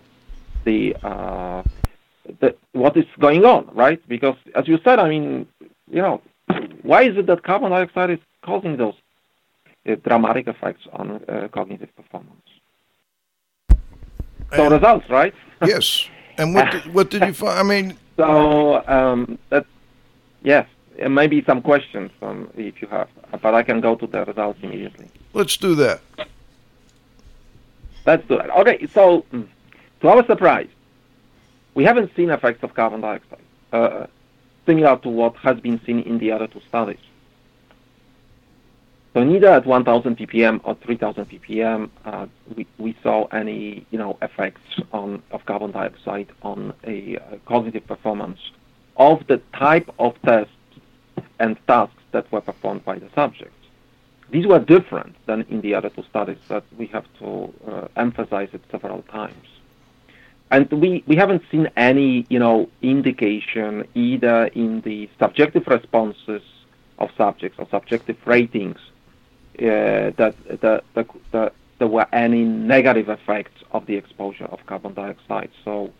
the, uh, the what is going on, right? Because as you said, I mean, you know, why is it that carbon dioxide is causing those uh, dramatic effects on uh, cognitive performance? So and results, right? yes. And what did, what did you find? I mean, so um, that yes, maybe some questions um, if you have, but I can go to the results immediately. Let's do that. Let's do that. Okay, so mm, to our surprise, we haven't seen effects of carbon dioxide uh, similar to what has been seen in the other two studies. So neither at 1,000 ppm or 3,000 ppm uh, we, we saw any you know effects on of carbon dioxide on a uh, cognitive performance of the type of tests and tasks that were performed by the subjects. These were different than in the other two studies that we have to uh, emphasize it several times. And we, we haven't seen any, you know, indication either in the subjective responses of subjects or subjective ratings uh, that, that, that, that there were any negative effects of the exposure of carbon dioxide. So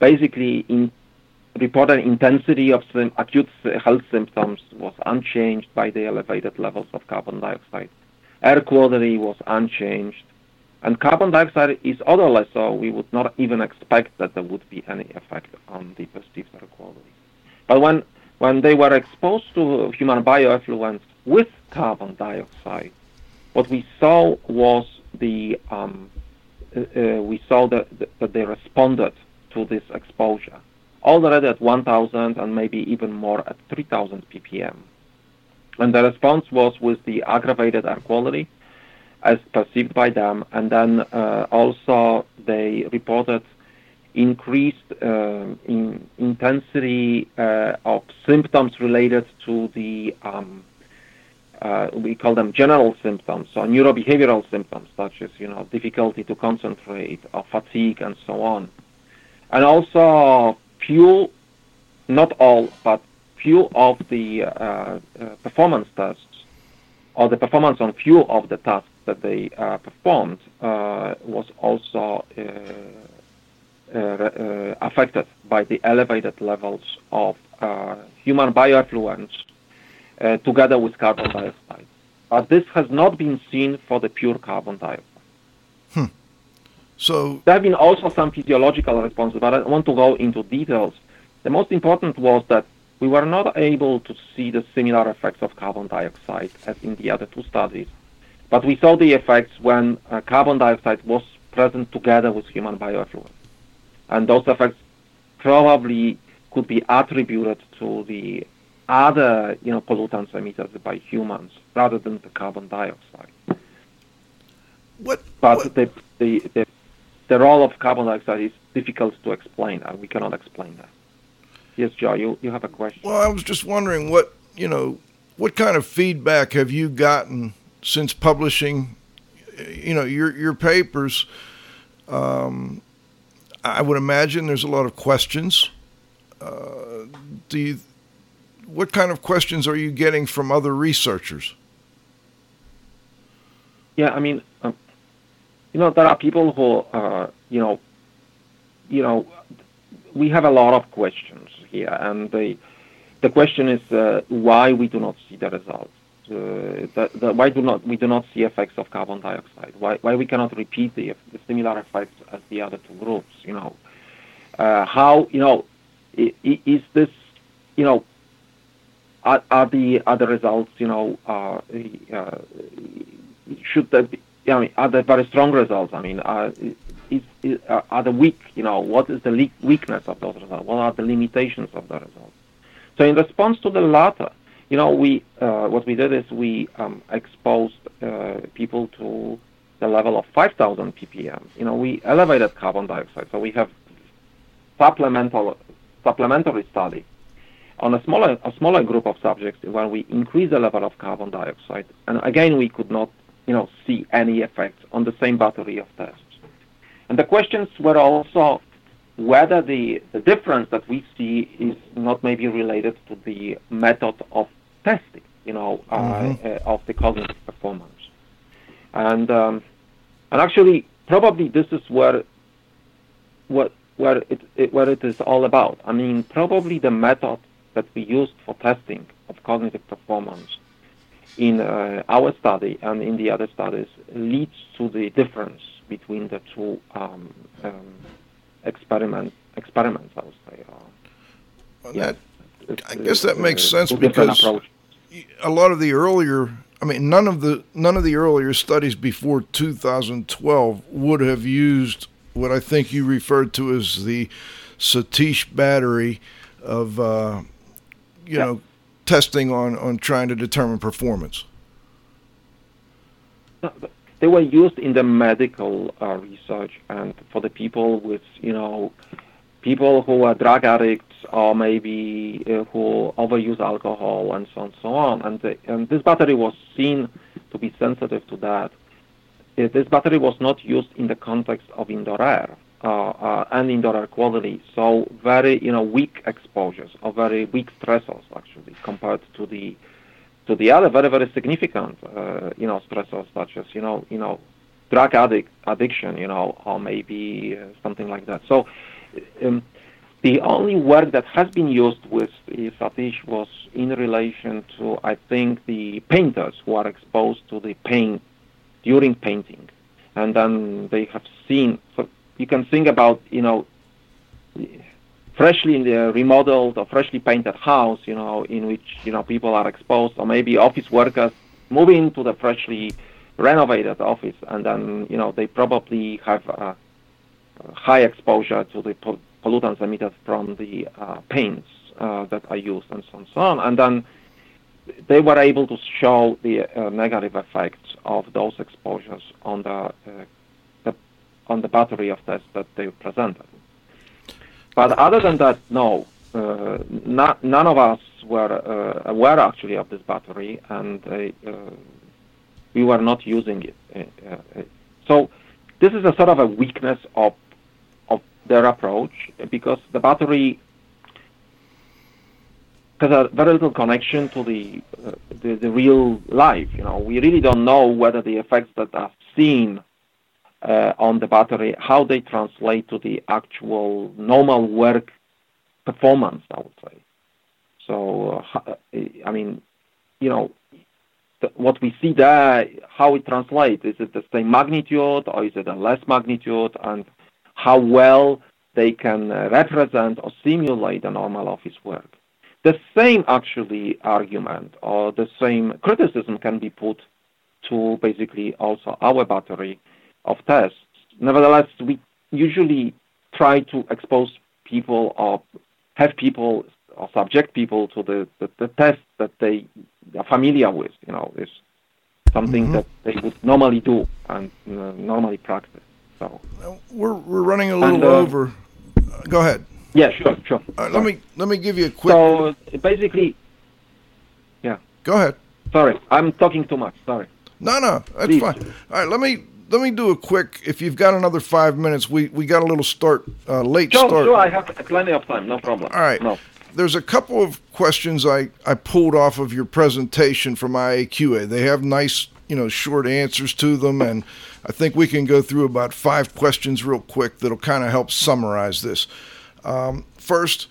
basically, in reported intensity of acute health symptoms was unchanged by the elevated levels of carbon dioxide. Air quality was unchanged. And carbon dioxide is odorless, so we would not even expect that there would be any effect on the perceived air quality. But when, when they were exposed to human bioeffluents with carbon dioxide, what we saw was the um, uh, uh we saw that, that they responded to this exposure already at 1,000 and maybe even more at 3,000 ppm. And the response was with the aggravated air quality as perceived by them, and then uh, also they reported increased uh, in intensity uh, of symptoms related to the um, uh, we call them general symptoms, so neurobehavioral symptoms such as you know difficulty to concentrate or fatigue and so on, and also few, not all, but few of the uh, uh, performance tests or the performance on few of the tasks that they uh, performed uh, was also uh, uh, affected by the elevated levels of human bioeffluents together with carbon dioxide. But this has not been seen for the pure carbon dioxide. So there have been also some physiological responses, but I don't want to go into details. The most important was that we were not able to see the similar effects of carbon dioxide as in the other two studies, but we saw the effects when uh, carbon dioxide was present together with human bioeffluent. And those effects probably could be attributed to the other you know, pollutants emitted by humans rather than the carbon dioxide. What, but what? The, the, the the role of carbon dioxide is difficult to explain, and we cannot explain that. Yes, Joe, you, you have a question. Well, I was just wondering what, you know, what kind of feedback have you gotten since publishing, you know, your, your papers? Um, I would imagine there's a lot of questions. Uh, do you, what kind of questions are you getting from other researchers? Yeah, I mean, um, you know, there are people who, uh, you know, you know, we have a lot of questions here, and the the question is uh, why we do not see the results. Uh, the, why do not we do not see effects of carbon dioxide? Why why we cannot repeat the, similar effects as the other two groups? You know, uh, how you know is this you know are, the results you know uh, should there be I mean, are there very strong results? I mean, are, is, is, are the weak, you know, what is the weakness of those results? What are the limitations of the results? So in response to the latter, you know, we uh, what we did is we um, exposed uh, people to the level of 5,000 ppm. You know, we elevated carbon dioxide. So we have supplemental supplementary study on a smaller a smaller group of subjects when we increase the level of carbon dioxide, and again we could not you know see any effects on the same battery of tests. And the questions were also whether the, the difference that we see is not maybe related to the method of testing, you know, uh, mm-hmm. uh, of the cognitive performance. And um, and actually, probably this is where what where it, it, where it is all about. I mean, probably the method that we used for testing of cognitive performance in uh, our study and in the other studies leads to the difference between the two um, um, experiment experiments. I would say. Uh, well, yeah, that, I guess that makes sense because a lot of the earlier, I mean, none of the none of the earlier studies before 2012 would have used what I think you referred to as the Satish battery of, uh, you know, testing on on trying to determine performance they were used in the medical uh, research and for the people with, you know, people who are drug addicts or maybe uh, who overuse alcohol and so on and so on. And, the, and this battery was seen to be sensitive to that. Uh, this battery was not used in the context of indoor air. Uh, uh, and indoor air quality. So very, you know, weak exposures or very weak stressors actually compared to the to the other very very significant uh, you know stressors such as you know you know drug addict addiction you know or maybe uh, something like that. So um, the only word that has been used with Satish was in relation to I think the painters who are exposed to the paint during painting. And then they have seen so you can think about you know freshly remodeled or freshly painted house, you know, in which you know people are exposed, or maybe office workers moving into the freshly renovated office, and then you know they probably have high exposure to the po- pollutants emitted from the uh, paints uh, that are used, and so on, and so on, and then they were able to show the uh, negative effects of those exposures on the, uh, the on the battery of tests that they presented. But other than that, no. Uh, not, none of us were uh, aware actually of this battery, and uh, we were not using it. Uh, uh, so this is a sort of a weakness of of their approach because the battery has a very little connection to the, uh, the, the real life. You know, we really don't know whether the effects that are seen on the battery, how they translate to the actual normal work performance, I would say. So, uh, I mean, you know, what we see there, how it translates, is it the same magnitude or is it a less magnitude, and how well they can uh, represent or simulate the normal office work. The same actually argument or the same criticism can be put to basically also our battery of tests. Nevertheless, we usually try to expose people or have people or subject people to the, the, the test that they are familiar with. You know, is something mm-hmm. that they would normally do and uh, normally practice. So we're we're running a little and, uh, over. Go ahead. Yeah, sure, sure. Right, let me let me give you a quick. So basically, yeah. Go ahead. Sorry, I'm talking too much. Sorry. No, no, that's Please. fine. All right, let me let me do a quick. If you've got another five minutes, we we got a little start uh, late sure, start. Sure, I have plenty of time. No problem. All right. No. There's a couple of questions I I pulled off of your presentation from IAQA. They have nice you know short answers to them, and I think we can go through about five questions real quick that'll kind of help summarize this. Um, first.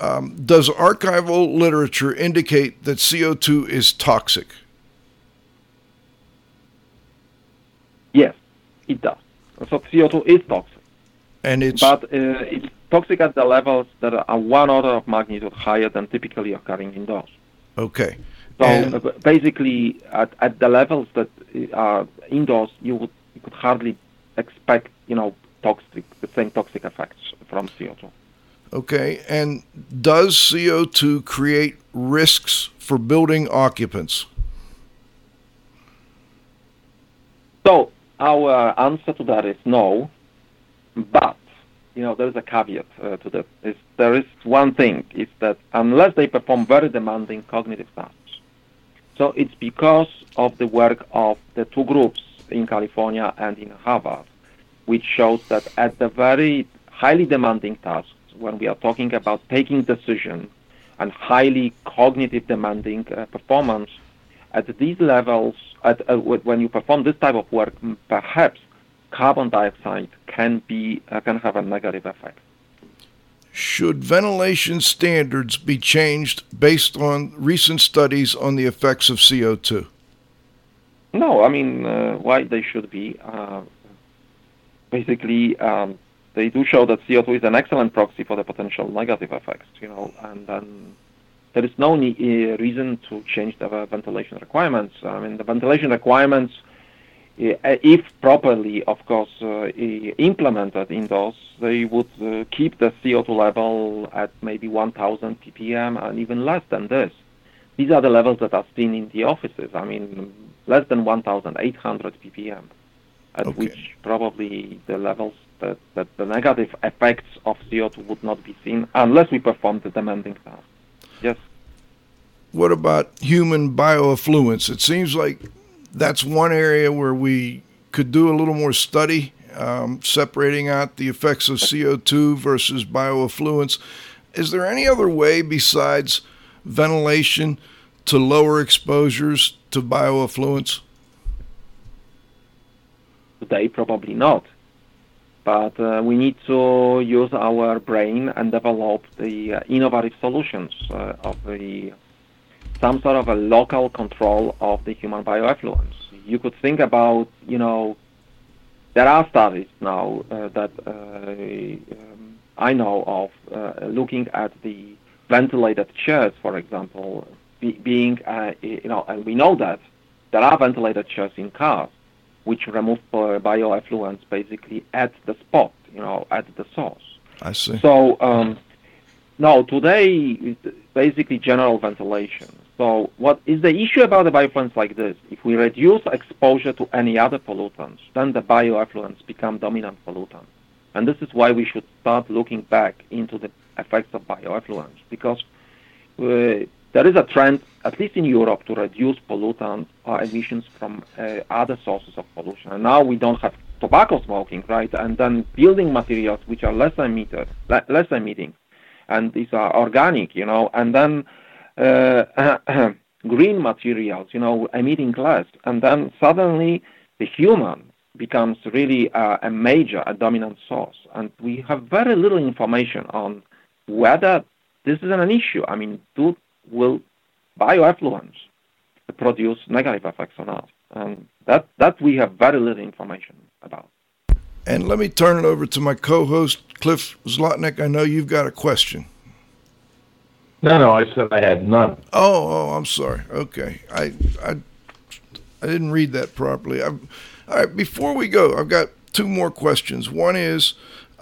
Um, does archival literature indicate that CO2 is toxic? Yes it does. So CO2 is toxic. And it's but uh, it's toxic at the levels that are one order of magnitude higher than typically occurring indoors. Okay. So and uh, basically, at, at the levels that are indoors, you would you could hardly expect you know toxic the same toxic effects from CO2. Okay, and does CO2 create risks for building occupants? So our answer to that is no, but you know, there is a caveat uh, to that. There is one thing is that unless they perform very demanding cognitive tasks, so it's because of the work of the two groups in California and in Harvard, which shows that at the very highly demanding tasks, when we are talking about taking decisions and highly cognitive demanding uh, performance, at these levels, at, uh, when you perform this type of work, perhaps carbon dioxide can be uh, can have a negative effect. Should ventilation standards be changed based on recent studies on the effects of CO2? No, I mean uh, why they should be. Uh, basically, um, they do show that CO2 is an excellent proxy for the potential negative effects. You know, and then there is no need, uh, reason to change the ventilation requirements. I mean, the ventilation requirements if properly, of course, uh, implemented indoors, they would uh, keep the CO2 level at maybe 1,000 ppm and even less than this. These are the levels that are seen in the offices. I mean, less than 1,800 ppm, at okay. which probably the levels that, that the negative effects of CO2 would not be seen unless we perform the demanding task. Yes. What about human bioeffluents? It seems like that's one area where we could do a little more study, um, separating out the effects of CO2 versus bioeffluents. Is there any other way besides ventilation to lower exposures to bioeffluents? Today, probably not. But uh, we need to use our brain and develop the uh, innovative solutions uh, of the some sort of a local control of the human bioeffluents. You could think about, you know, there are studies now uh, that uh, um, I know of uh, looking at the ventilated chairs, for example, be, being, you know, and we know that there are ventilated chairs in cars which remove bioeffluents basically at the spot, you know, at the source. I see. So, um, no, today basically general ventilation. So what is the issue about the bioeffluents like this? If we reduce exposure to any other pollutants, then the bioeffluents become dominant pollutants. And this is why we should start looking back into the effects of bioeffluents because uh, there is a trend, at least in Europe, to reduce pollutant uh, emissions from uh, other sources of pollution. And now we don't have tobacco smoking, right? And then building materials which are less emitted, less emitting, and these are organic, you know, and then uh, green materials, you know, emitting less, and then suddenly the human becomes really uh, a major, a dominant source, and we have very little information on whether this is an issue. I mean, do will bioeffluents produce negative effects or not? And that that we have very little information about. And let me turn it over to my co-host Cliff Zlotnick. I know you've got a question. No, no, I said I had none. Oh, oh, I'm sorry. Okay, I, I, I didn't read that properly. I, all right, before we go, I've got two more questions. One is,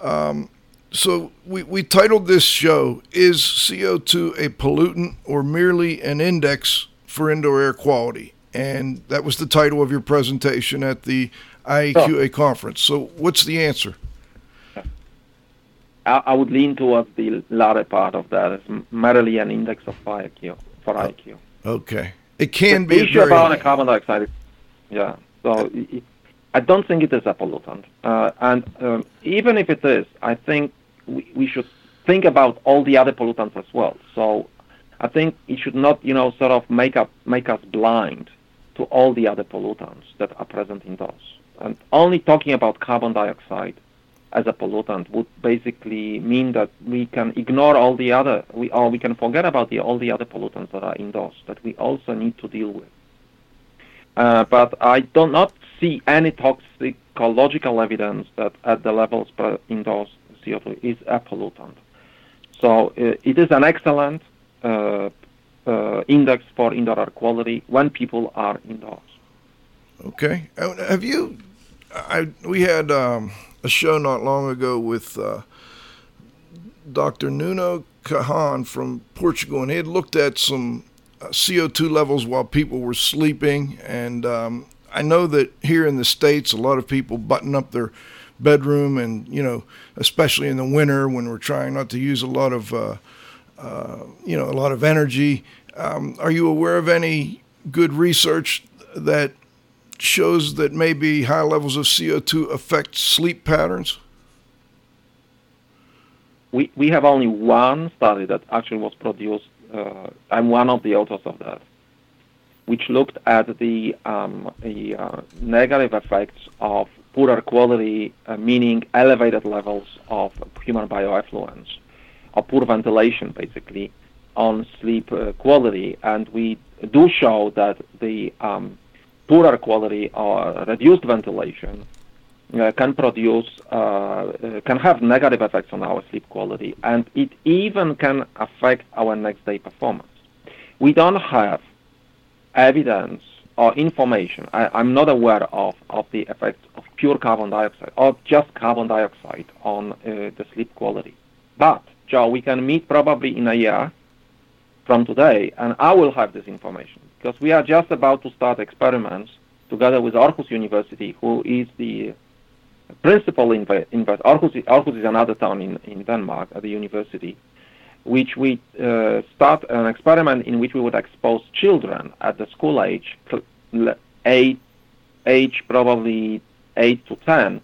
um, so we we titled this show "Is CO2 a pollutant or merely an index for indoor air quality?" And that was the title of your presentation at the IAQA oh. conference. So, what's the answer? I, I would lean towards the latter part of that. It's merely an index of IQ for oh, IQ. Okay, it can the be. Issue about the carbon dioxide, yeah. So it, I don't think it is a pollutant, uh, and um, even if it is, I think we, we should think about all the other pollutants as well. So I think it should not, you know, sort of make up make us blind to all the other pollutants that are present in those. And only talking about carbon dioxide as a pollutant would basically mean that we can ignore all the other, we, or we can forget about the, all the other pollutants that are in indoors that we also need to deal with. Uh, but I do not see any toxicological evidence that at the levels per indoors CO2 is a pollutant. So uh, it is an excellent uh, uh, index for indoor air quality when people are indoors. Okay. Have you? I we had um, a show not long ago with uh, Dr. Nuno Canha from Portugal, and he had looked at some uh, CO2 levels while people were sleeping. And um, I know that here in the States, a lot of people button up their bedroom, and you know, especially in the winter when we're trying not to use a lot of, uh, uh, you know, a lot of energy. Um, are you aware of any good research that shows that maybe high levels of CO2 affect sleep patterns? We, we have only one study that actually was produced. Uh, I'm one of the authors of that, which looked at the, um, the uh, negative effects of poorer quality, uh, meaning elevated levels of human bioeffluents, or poor ventilation, basically, on sleep uh, quality. And we do show that the um, poorer quality or reduced ventilation uh, can produce, uh, uh, can have negative effects on our sleep quality, and it even can affect our next day performance. We don't have evidence or information. I, am not aware of, of the effects of pure carbon dioxide or just carbon dioxide on uh, the sleep quality. But, Joe, we can meet probably in a year from today, and I will have this information because we are just about to start experiments together with Aarhus University, who is the principal investor. Aarhus, Aarhus is another town in, in Denmark at the university, which we uh, start an experiment in which we would expose children at the school age, eight, age probably 8 to 10,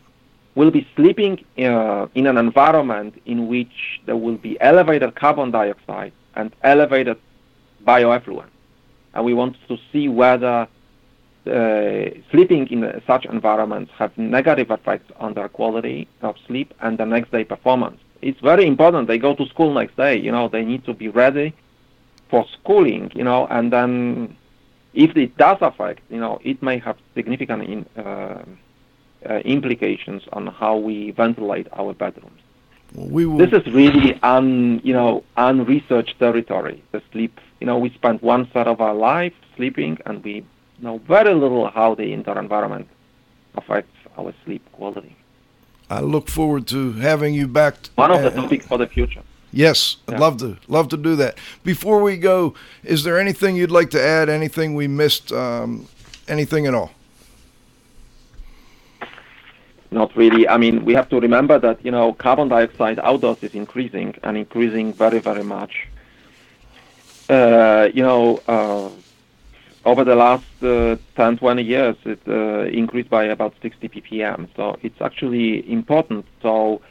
will be sleeping uh, in an environment in which there will be elevated carbon dioxide and elevated bioeffluent. And we want to see whether uh, sleeping in such environments have negative effects on their quality of sleep and the next day performance. It's very important. They go to school next day. You know, they need to be ready for schooling. You know, and then if it does affect, you know, it may have significant in, uh, uh, implications on how we ventilate our bedrooms. We will... This is really un, you know, unresearched territory. The sleep. You know, we spend one third of our life sleeping, and we know very little how the indoor environment affects our sleep quality. I look forward to having you back. One of the topics for the future. Yes, I'd yeah. love to love to do that. Before we go, is there anything you'd like to add? Anything we missed? Um, anything at all? Not really. I mean, we have to remember that you know carbon dioxide outdoors is increasing and increasing very very much. Uh, you know, uh, over the last uh, 10, 20 years, it uh, increased by about 60 ppm. So it's actually important. So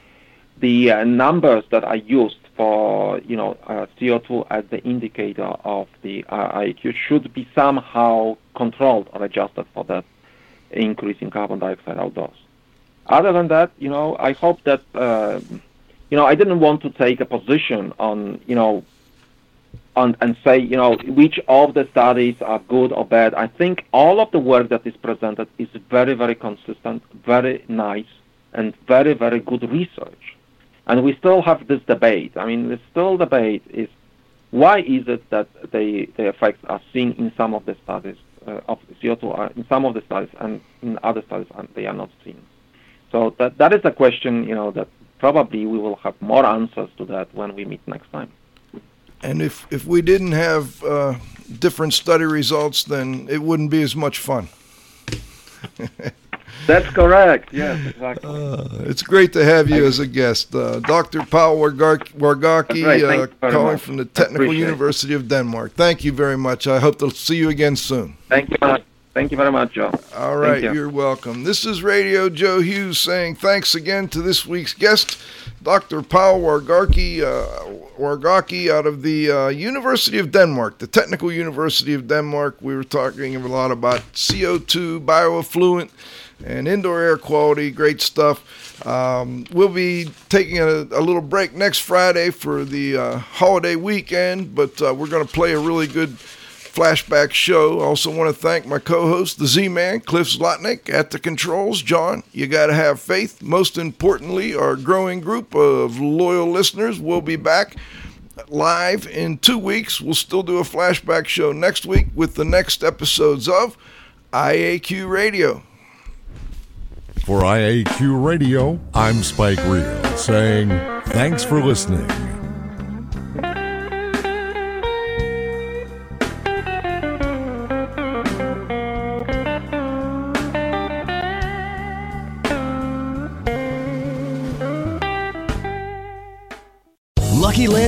the uh, numbers that are used for you know uh, CO2 as the indicator of the IAQ should be somehow controlled or adjusted for that increase in carbon dioxide outdoors. Other than that, you know, I hope that you know I didn't want to take a position on you know and, and say, you know, which of the studies are good or bad. I think all of the work that is presented is very, very consistent, very nice, and very, very good research. And we still have this debate. I mean, the still debate is why is it that the, the effects are seen in some of the studies uh, of CO2 are in some of the studies and in other studies and they are not seen. So that that is a question, you know, that probably we will have more answers to that when we meet next time. And if, if we didn't have uh, different study results, then it wouldn't be as much fun. That's correct. Yes, exactly. Uh, it's great to have you as a guest, uh, Dr. Paul Wargocki, uh, calling much. from the Technical University of Denmark. Thank you very much. I hope to see you again soon. Thank you. Thank you very much, Joe. All right, you. you're welcome. This is Radio Joe Hughes saying thanks again to this week's guest, Dr. Paul Wargocki, uh, out of the uh, University of Denmark, the Technical University of Denmark. We were talking a lot about CO2, bioeffluent, and indoor air quality. Great stuff. Um, we'll be taking a, a, little break next Friday for the uh, holiday weekend, but uh, we're going to play a really good flashback show. Also, want to thank my co host, the Z Man, Cliff Zlotnick, at the controls. John, you got to have faith. Most importantly, our growing group of loyal listeners will be back live in two weeks. We'll still do a flashback show next week with the next episodes of IAQ Radio. For IAQ Radio, I'm Spike Reel saying thanks for listening.